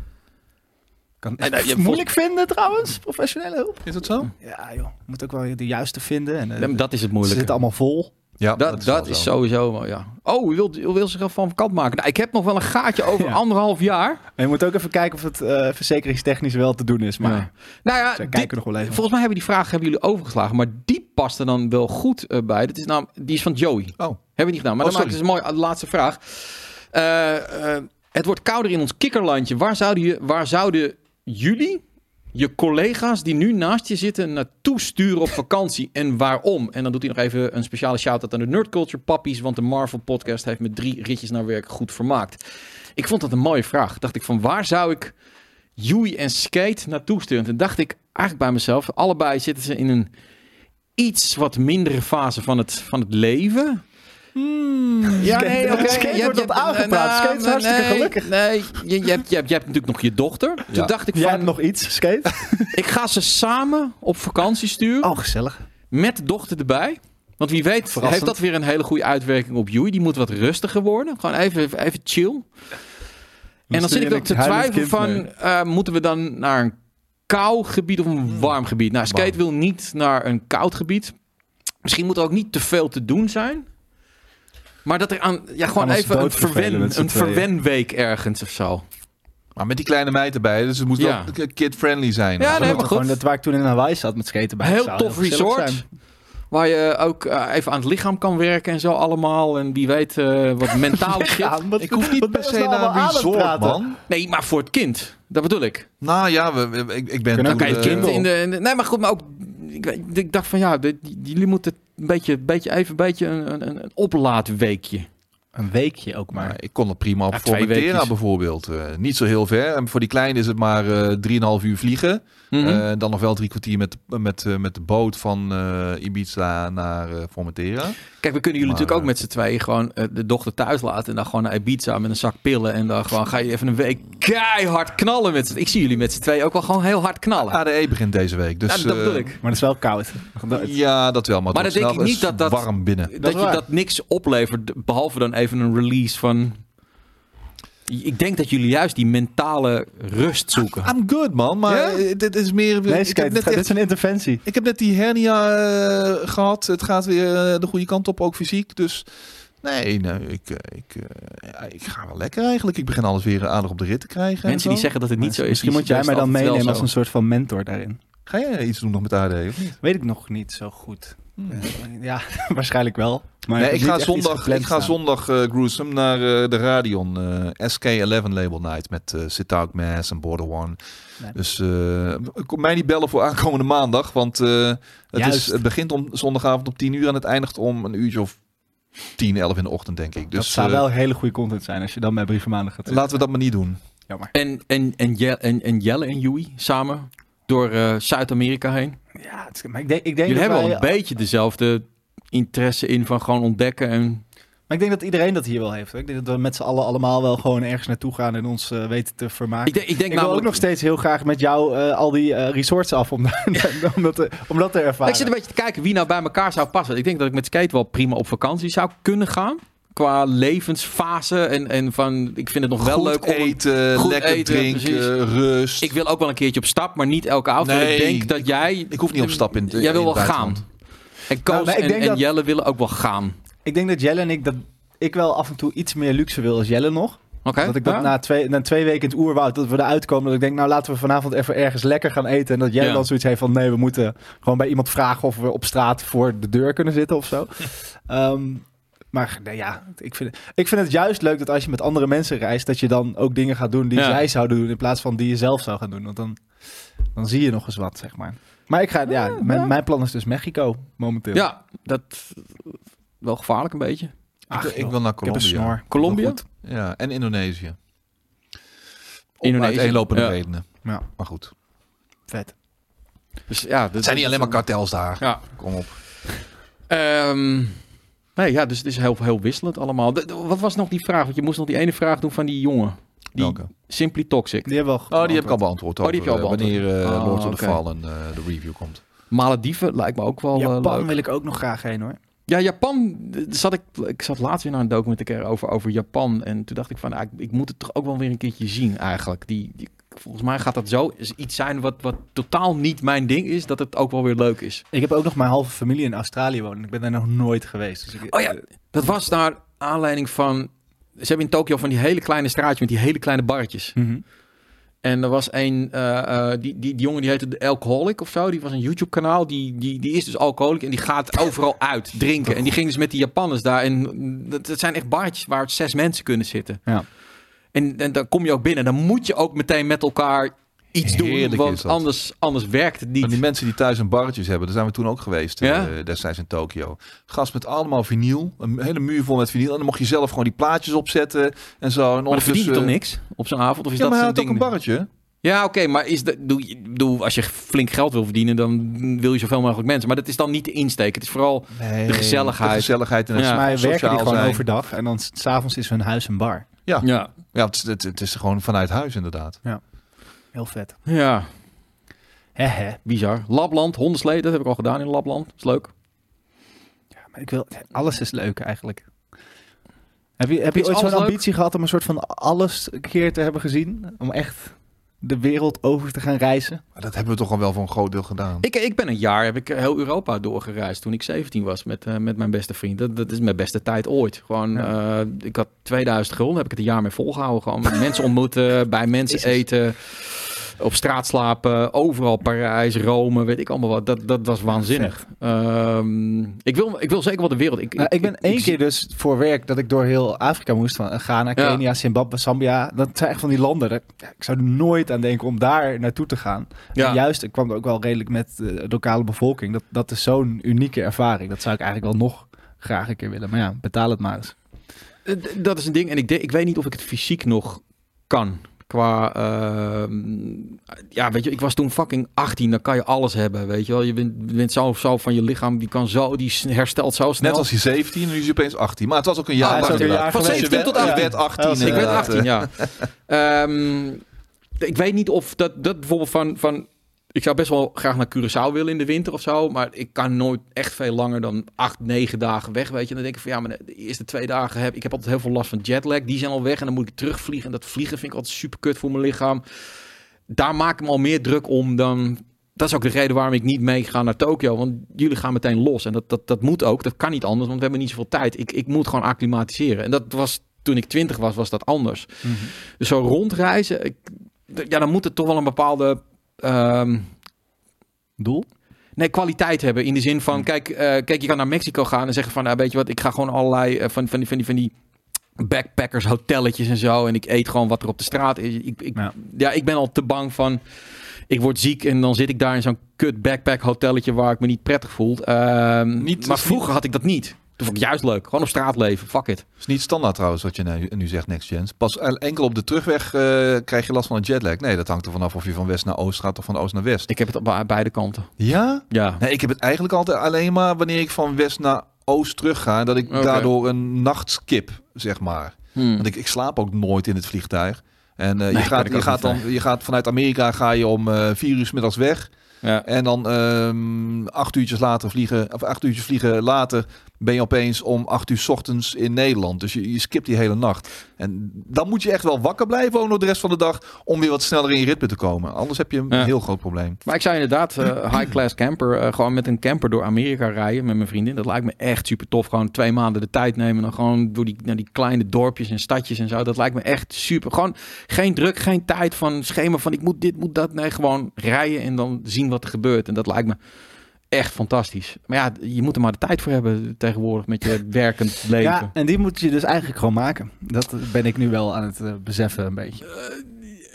Kan En, eh, je- moeilijk vinden trouwens, professionele hulp. Is dat zo? Ja joh, je moet ook wel de juiste vinden. En, eh, dat is het ze moeilijke. zitten allemaal vol. Ja, Dat, dat is sowieso ja. Oh, u wil, u wil zichzelf van kant maken. Nou, ik heb nog wel een gaatje over Ja. anderhalf jaar. En je moet ook even kijken of het eh, verzekeringstechnisch wel te doen is. Maar Ja. Nou ja, ze kijken nog wel even. volgens mij hebben die vraag hebben jullie overgeslagen. Maar die past er dan wel goed eh, bij. Dat is nou, die is van Joey. Oh. Hebben we niet gedaan. Maar Oh, dan maakt het dus mooi. De laatste vraag. Eh, eh, het wordt kouder in ons kikkerlandje. Waar zouden, je, waar zouden jullie, je collega's die nu naast je zitten, naartoe sturen op vakantie? En waarom? En dan doet hij nog even een speciale shout-out aan de Nerd Culture Pappies. Want de Marvel podcast heeft met drie ritjes naar werk goed vermaakt. Ik vond dat een mooie vraag. Dacht ik van waar zou ik Joey en Skate naartoe sturen? En dacht ik eigenlijk bij mezelf, allebei zitten ze in een iets wat mindere fase van het, van het leven. Ja, Skate- nee, oké. Skate Je wordt hebt- dat je- aangepraat. nou, Skate is hartstikke nee, gelukkig. Nee, je, je, hebt, je, hebt, je hebt natuurlijk nog je dochter. Toen Ja. dacht ik Jij van, hebt nog iets, skate? ik ga ze samen op vakantie sturen. Oh, gezellig. Met de dochter erbij. Want wie weet Verrassend. heeft dat weer een hele goede uitwerking op Joey. Die moet wat rustiger worden. Gewoon even, even chill. En dan zit ik ook te twijfelen van... eh, moeten we dan naar een koud gebied of een warm gebied? Nou, Skate wil niet naar een koud gebied. Misschien moet er ook niet te veel te doen zijn. Maar dat er aan... Ja, gewoon even een, verwen, een tweeën. verwenweek ergens of zo. Maar met die kleine meid erbij, dus het moet Ja. wel kid-friendly zijn. Ja, nee, maar goed. Gewoon dat waar ik toen in Hawaii zat met skaten bij. Heel tof resort. zijn. Waar je ook eh, even aan het lichaam kan werken en zo allemaal. En wie weet eh, wat mentaal shit. Ja, wat- Ik hoef niet per je se naar een resort, man. Nee, maar voor het kind. Dat bedoel ik. Nou ja, we, we- ik, ik ben Kijk, het eh, kind in de, in de- Nee, maar goed, maar ook... Ik, ik dacht van ja, dit- jullie moeten beetje, beetje even een beetje een, een, een oplaadweekje. Een weekje ook maar. Ik kon het prima op Ja, Formentera bijvoorbeeld. Eh, niet zo heel ver. En voor die kleine is het maar eh 3,5 uur vliegen. Eh, dan nog wel drie kwartier met, met, eh, met de boot van eh, Ibiza naar eh Formentera. Kijk, we kunnen jullie Maar, natuurlijk ook met z'n tweeën gewoon eh, de dochter thuis laten. En dan gewoon naar Ibiza met een zak pillen. En dan gewoon ga je even een week keihard knallen met z'n Ik zie jullie met z'n tweeën ook wel gewoon heel hard knallen. ADE begint deze week. Dus, Ja, dat bedoel eh, ik. Maar dat is wel koud. Dat- Ja, dat wel. Maar, Maar het dan denk ik niet dat dat- warm binnen. Dat, is je dat niks oplevert, behalve dan even een release van... Ik denk dat jullie juist die mentale rust zoeken. I'm good, man. Maar Ja? eh, dit is meer... Nee, ik, kijk, heb dit, net dit echt- is een interventie. ik heb net die hernia eh, gehad. Het gaat weer eh, de goede kant op, ook fysiek. Dus nee, nee ik, ik, eh, ik ga wel lekker eigenlijk. Ik begin alles weer aardig op de rit te krijgen. en Mensen die zeggen dat het niet zo is. Misschien die moet jij mij dan meenemen als een soort van mentor daarin. Ga jij iets doen nog met AD of niet? Weet ik nog niet zo goed. Hmm. Eh, Ja, waarschijnlijk wel. Maar Nee, ik ga zondag, ik ga zondag eh gruesome naar eh, de Radion eh, SK11 Label Night met Sit Out Mass en Border One. Nee. Dus eh, kom mij niet bellen voor aankomende maandag, want eh, het, is, het begint om zondagavond om 10 uur en het eindigt om een uurtje of 10, 11 in de ochtend, denk ik. dat Dus zou wel hele goede content zijn als je dan bij Brieven Maandag gaat zitten. laten we dat maar niet doen. Jammer. En, en, en, Jelle, en, en Jelle en Joey samen door eh, Zuid-Amerika heen. Ja, het maar ik denk, ik denk Jullie dat hebben wel een beetje dezelfde interesse in van gewoon ontdekken. En Maar ik denk dat iedereen dat hier wel heeft. Ik denk dat we met z'n allen allemaal wel gewoon ergens naartoe gaan en ons eh, weten te vermaken. ik denk, ik denk ik wil ook nog steeds heel graag met jou eh, al die eh, resorts af om, om, dat te, om dat te ervaren. Ik zit een beetje te kijken wie nou bij elkaar zou passen. Ik denk dat ik met skate wel prima op vakantie zou kunnen gaan. Qua levensfase. En, en van, ik vind het nog wel Goed leuk om... een- eten, goed lekker eten, drinken, precies. rust. Ik wil ook wel een keertje op stap, maar niet elke avond. Nee, ik denk dat jij... ik hoef niet op stap in Jij wil wel gaan. En Koos Nou, en, denk en dat- Jelle willen ook wel gaan. Ik denk dat Jelle en ik dat ik wel af en toe iets meer luxe wil als Jelle nog. Oké? Dat ik dat Ja? na, twee, na twee weken in het oerwoud, dat we eruit komen. Dat ik denk, nou laten we vanavond even ergens lekker gaan eten. En dat Jelle Ja. dan zoiets heeft van, nee, we moeten gewoon bij iemand vragen of we op straat voor de deur kunnen zitten of zo. Ehm, maar nee, ja, ik vind, ik vind het juist leuk dat als je met andere mensen reist, dat je dan ook dingen gaat doen die Ja. zij zouden doen in plaats van die je zelf zou gaan doen. Want dan, dan zie je nog eens wat, zeg maar. Maar ik ga, ja, mijn, mijn plan is dus Mexico momenteel. Ja, dat... Wel gevaarlijk een beetje. Ach, ik, ik wil naar Colombia. Colombia? Ja, en Indonesië. Om Indonesië. uiteenlopende Ja. redenen. Ja, Maar goed. vet. Dus ja, dat Het zijn niet alleen maar kartels daar. Ja. Kom op. Ehm, nee, ja, dus het is heel, heel wisselend allemaal. De- de- wat was nog die vraag? Want je moest nog die ene vraag doen van die jongen. Die Welke? Simply Toxic. Die hebben we al Oh, die heb ik al beantwoord. beantwoord. Oh, die heb je al eh, Wanneer beantwoord. uh, Ah, Lords of the oké. Fallen eh, de review komt. Malediven lijkt me ook wel eh, Japan leuk. wil ik ook nog graag heen hoor. Ja, Japan. Zat ik, ik zat laatst weer naar een documentaire over, over Japan. En toen dacht ik van, ah, ik, ik moet het toch ook wel weer een keertje zien eigenlijk. Die, die, volgens mij gaat dat zo is iets zijn wat, wat totaal niet mijn ding is. Dat het ook wel weer leuk is. Ik heb ook nog mijn halve familie in Australië wonen. Ik ben daar nog nooit geweest. Dus ik, Oh ja. Dat was naar aanleiding van... Ze hebben in Tokio van die hele kleine straatjes met die hele kleine barretjes. Mhm. En er was een, eh, eh, die, die, die jongen die heette de Alcoholic of zo. Die was een YouTube kanaal. Die, die, die is dus alcoholic en die gaat overal uit drinken. En die ging dus met die Japanners daar. En dat, dat zijn echt barretjes waar zes mensen kunnen zitten. Ja. En, en dan kom je ook binnen. Dan moet je ook meteen met elkaar iets doen. Heerlijk Want anders, anders werkt het En die niet. mensen die thuis een barretjes hebben, daar zijn we toen ook geweest. Ja? eh, destijds in Tokio. Gast met allemaal vinyl. Een hele muur vol met vinyl. En dan mocht je zelf gewoon die plaatjes opzetten en zo. En Maar dan verdien je toch ondertussen- niks op zo'n avond? Of is Ja, dat maar hij zo'n had ook ding? een barretje. Ja, oké, maar is dat, doe, doe, als je flink geld wil verdienen, dan wil je zoveel mogelijk mensen. Maar dat is dan niet de insteek. Het is vooral Nee. de De gezelligheid. gezelligheid en het Ja. Volgens mij werken die sociaal gewoon zijn. overdag. En dan s- s'avonds is hun huis een bar. Ja, Ja, ja het, is- het, het is gewoon vanuit huis inderdaad. Heel vet. ja, Hè hè. bizar. Labland, hondenslee, dat heb ik al gedaan in Labland. is leuk. Ja, maar ik wil... Alles is leuk eigenlijk. Heb je, heb je ooit zo'n leuk? ambitie gehad om een soort van alles een keer te hebben gezien? Om echt de wereld over te gaan reizen? Maar dat hebben we toch al wel voor een groot deel gedaan. Ik, ik ben een jaar, heb ik heel Europa doorgereisd toen ik 17 was met, eh, met mijn beste vriend. Dat, dat is mijn beste tijd ooit. Gewoon, eh, ik had 2000 gulden, heb ik het een jaar mee volgehouden. Gewoon met mensen ontmoeten, bij mensen Jezus. eten, op straat slapen, overal Parijs, Rome, weet ik allemaal wat. Dat, dat was waanzinnig. Ehm, ik, wil, ik wil zeker wel de wereld. Ik, Nou, ik ben één keer dus voor werk dat ik door heel Afrika moest. Van Ghana, Ja. Kenia, Zimbabwe, Zambia. Dat zijn echt van die landen. Ik zou er nooit aan denken om daar naartoe te gaan. Ja. En juist, ik kwam er ook wel redelijk met eh, de lokale bevolking. Dat, dat is zo'n unieke ervaring. Dat zou ik eigenlijk wel nog graag een keer willen. Maar ja, betaal het maar eens. Eh, Dat is een ding. En ik, denk, ik weet niet of ik het fysiek nog kan. Qua, ehm, ja, weet je, ik was toen fucking 18. Dan kan je alles hebben, weet je wel. Je bent, bent zo, zo van je lichaam, die kan zo, die herstelt zo snel. Net als hij 17 en nu is hij opeens 18. Maar het was ook een jaar. Ah, ook een jaar je Van werd- 17 tot je werd 18. Ja, ik werd inderdaad. 18, ja. Ehm, ik weet niet of dat, dat bijvoorbeeld van, van ik zou best wel graag naar Curaçao willen in de winter of zo. Maar ik kan nooit echt veel langer dan acht, negen dagen weg. Weet je, en dan denk ik van ja, maar de eerste twee dagen heb ik heb altijd heel veel last van jetlag. Die zijn al weg en dan moet ik terugvliegen. En dat vliegen vind ik altijd super kut voor mijn lichaam. Daar maak ik me al meer druk om dan. Dat is ook de reden waarom ik niet meega naar Tokio. Want jullie gaan meteen los. En dat, dat, dat moet ook. Dat kan niet anders, want we hebben niet zoveel tijd. Ik, ik moet gewoon acclimatiseren. En dat was toen ik twintig was, was dat anders. Dus zo rondreizen. Ik, ja, dan moet het toch wel een bepaalde. Ehm, Doel? Nee, kwaliteit hebben. In de zin van, kijk, eh, kijk, je kan naar Mexico gaan en zeggen van, nou, weet je wat, ik ga gewoon allerlei eh, van, van, die, van, die, van die backpackers, hotelletjes en zo. En ik eet gewoon wat er op de straat is. Ik, ik, ja. Ja. ik ben al te bang van, ik word ziek en dan zit ik daar in zo'n kut backpack hotelletje waar ik me niet prettig voel. Ehm, Niet- maar vroeger had ik dat niet. Toen vond ik juist leuk. Gewoon op straat leven. Fuck it. is niet standaard trouwens wat je nu, nu zegt, Next Gens. Pas enkel op de terugweg eh, krijg je last van een jetlag. Nee, dat hangt er vanaf of je van west naar oost gaat of van oost naar west. Ik heb het op be- beide kanten. Ja? Ja. Nee, ik heb het eigenlijk altijd alleen maar wanneer ik van west naar oost terug ga. Dat ik daardoor een nachtskip, zeg maar. Hmm. Want ik, ik slaap ook nooit in het vliegtuig. En eh, Nee, je, gaat, je, gaat dan, je gaat vanuit Amerika ga je om eh, vier uur 's middags weg. Ja. En dan ehm, acht uurtjes later vliegen, of acht uurtjes vliegen later ben je opeens om acht uur 's ochtends in Nederland. Dus je, je skipt die hele nacht. En dan moet je echt wel wakker blijven ook nog de rest van de dag om weer wat sneller in je ritme te komen. Anders heb je een Ja. heel groot probleem. Maar ik zou inderdaad eh, high-class camper, eh, gewoon met een camper door Amerika rijden met mijn vriendin. Dat lijkt me echt super tof. Gewoon twee maanden de tijd nemen en dan gewoon door die, naar die kleine dorpjes en stadjes en zo. Dat lijkt me echt super. Gewoon geen druk, geen tijd van schema van ik moet dit, moet dat. Nee, gewoon rijden en dan zien wat er gebeurt. En dat lijkt me echt fantastisch. Maar ja, je moet er maar de tijd voor hebben tegenwoordig met je werkend leven. Ja, en die moet je dus eigenlijk gewoon maken. Dat ben ik nu wel aan het eh, beseffen een beetje.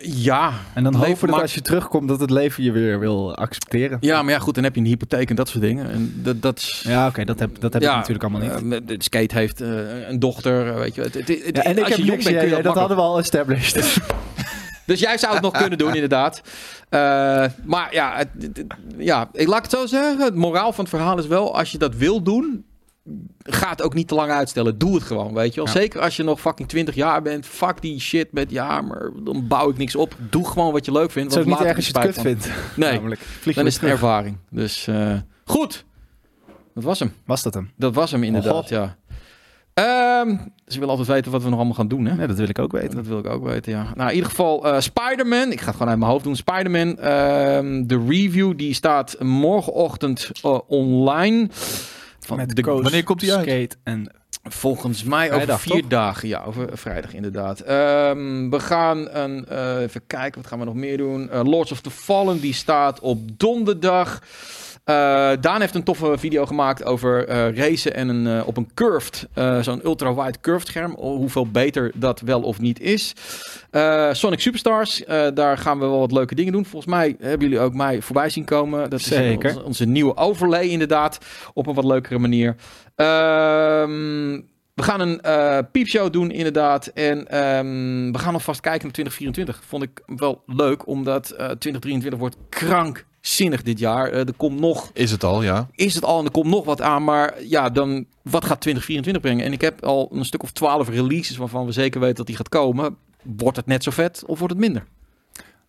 Ja, En dan hopen dat maakt- als je terugkomt dat het leven je weer wil accepteren. ja, maar ja, goed, dan heb je een hypotheek en dat soort dingen. En dat, dat is... Ja, oké, dat heb, dat heb ik natuurlijk allemaal niet. eh, de skate heeft eh, een dochter, eh, weet je. Het, het, het- ja, en ik heb niks bent, dat makkelijk- hadden we al established. Dus jij zou het nog kunnen doen, inderdaad. Eh, maar ja, het, het- het- ja, ik laat het zo zeggen. Het moraal van het verhaal is wel, als je dat wil doen, ga het ook niet te lang uitstellen. Doe het gewoon, weet je wel. Ja. Zeker als je nog fucking 20 jaar bent. Fuck die shit met, ja, maar dan bouw ik niks op. Doe gewoon wat je leuk vindt. Het is ook niet erg als je het kut vindt. Nee, Namelijk. Dan is het een ervaring. Dus eh, goed. Dat was hem. Was dat hem? Dat was hem inderdaad, ja. Ehm, ze willen altijd weten wat we nog allemaal gaan doen, hè? Nee, dat wil ik ook weten. Dat wil ik ook weten, ja. Nou, in ieder geval uh, Spider-Man. Ik ga het gewoon uit mijn hoofd doen. Spider-Man. ehm, de review die staat morgenochtend uh, online. Van Met de, Coach, wanneer komt die uit? Skate en Volgens mij Vrijdag, over vier toch? dagen. Ja, over vrijdag inderdaad. Ehm, we gaan een, eh, even kijken, wat gaan we nog meer doen? Eh, Lords of the Fallen, die staat op donderdag. Eh, Daan heeft een toffe video gemaakt over eh, racen en een, eh, op een curved, zo'n ultra-wide curved scherm. Hoeveel beter dat wel of niet is. Sonic Superstars, daar gaan we wel wat leuke dingen doen. Volgens mij hebben jullie ook mij voorbij zien komen. Dat is Zeker. onze, onze nieuwe overlay inderdaad, op een wat leukere manier. Ehm, we gaan een piepshow doen, inderdaad. En ehm, we gaan alvast kijken naar 2024. Vond ik wel leuk, omdat eh 2023 wordt krankzinnig dit jaar. Eh, er komt nog, Is het al, ja. is het al en er komt nog wat aan. Maar ja, dan, wat gaat 2024 brengen? En ik heb al een stuk of 12 releases waarvan we zeker weten dat die gaat komen. Wordt het net zo vet of wordt het minder?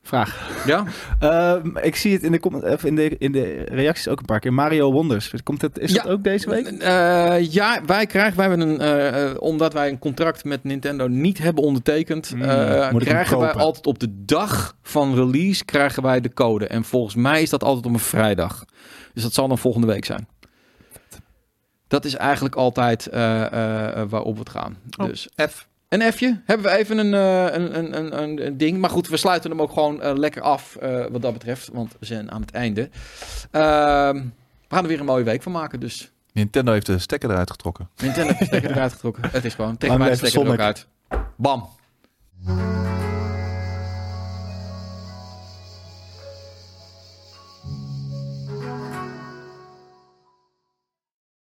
Vraag. Ja? Ehm, ik zie het in de, of in, de, in de reacties ook een paar keer. Mario Wonders. Komt het, is Ja. dat ook deze week? Eh, ja, wij krijgen, wij hebben een, eh, eh, omdat wij een contract met Nintendo niet hebben ondertekend, hem krijgen wij altijd op de dag van release krijgen wij de code. En volgens mij is dat altijd op een vrijdag. Dus dat zal dan volgende week zijn. Dat is eigenlijk altijd waarop we het gaan. Oh. Dus F. een F'je. Hebben we even een, eh, een, een, een, een, een ding. Maar goed, we sluiten hem ook gewoon eh, lekker af eh, wat dat betreft. Want we zijn aan het einde. Ehm, we gaan er weer een mooie week van maken. Dus Nintendo heeft de stekker eruit getrokken. Nintendo heeft de stekker eruit getrokken. Het is gewoon. Lang maar de stekker er ook Sonic. uit. Bam.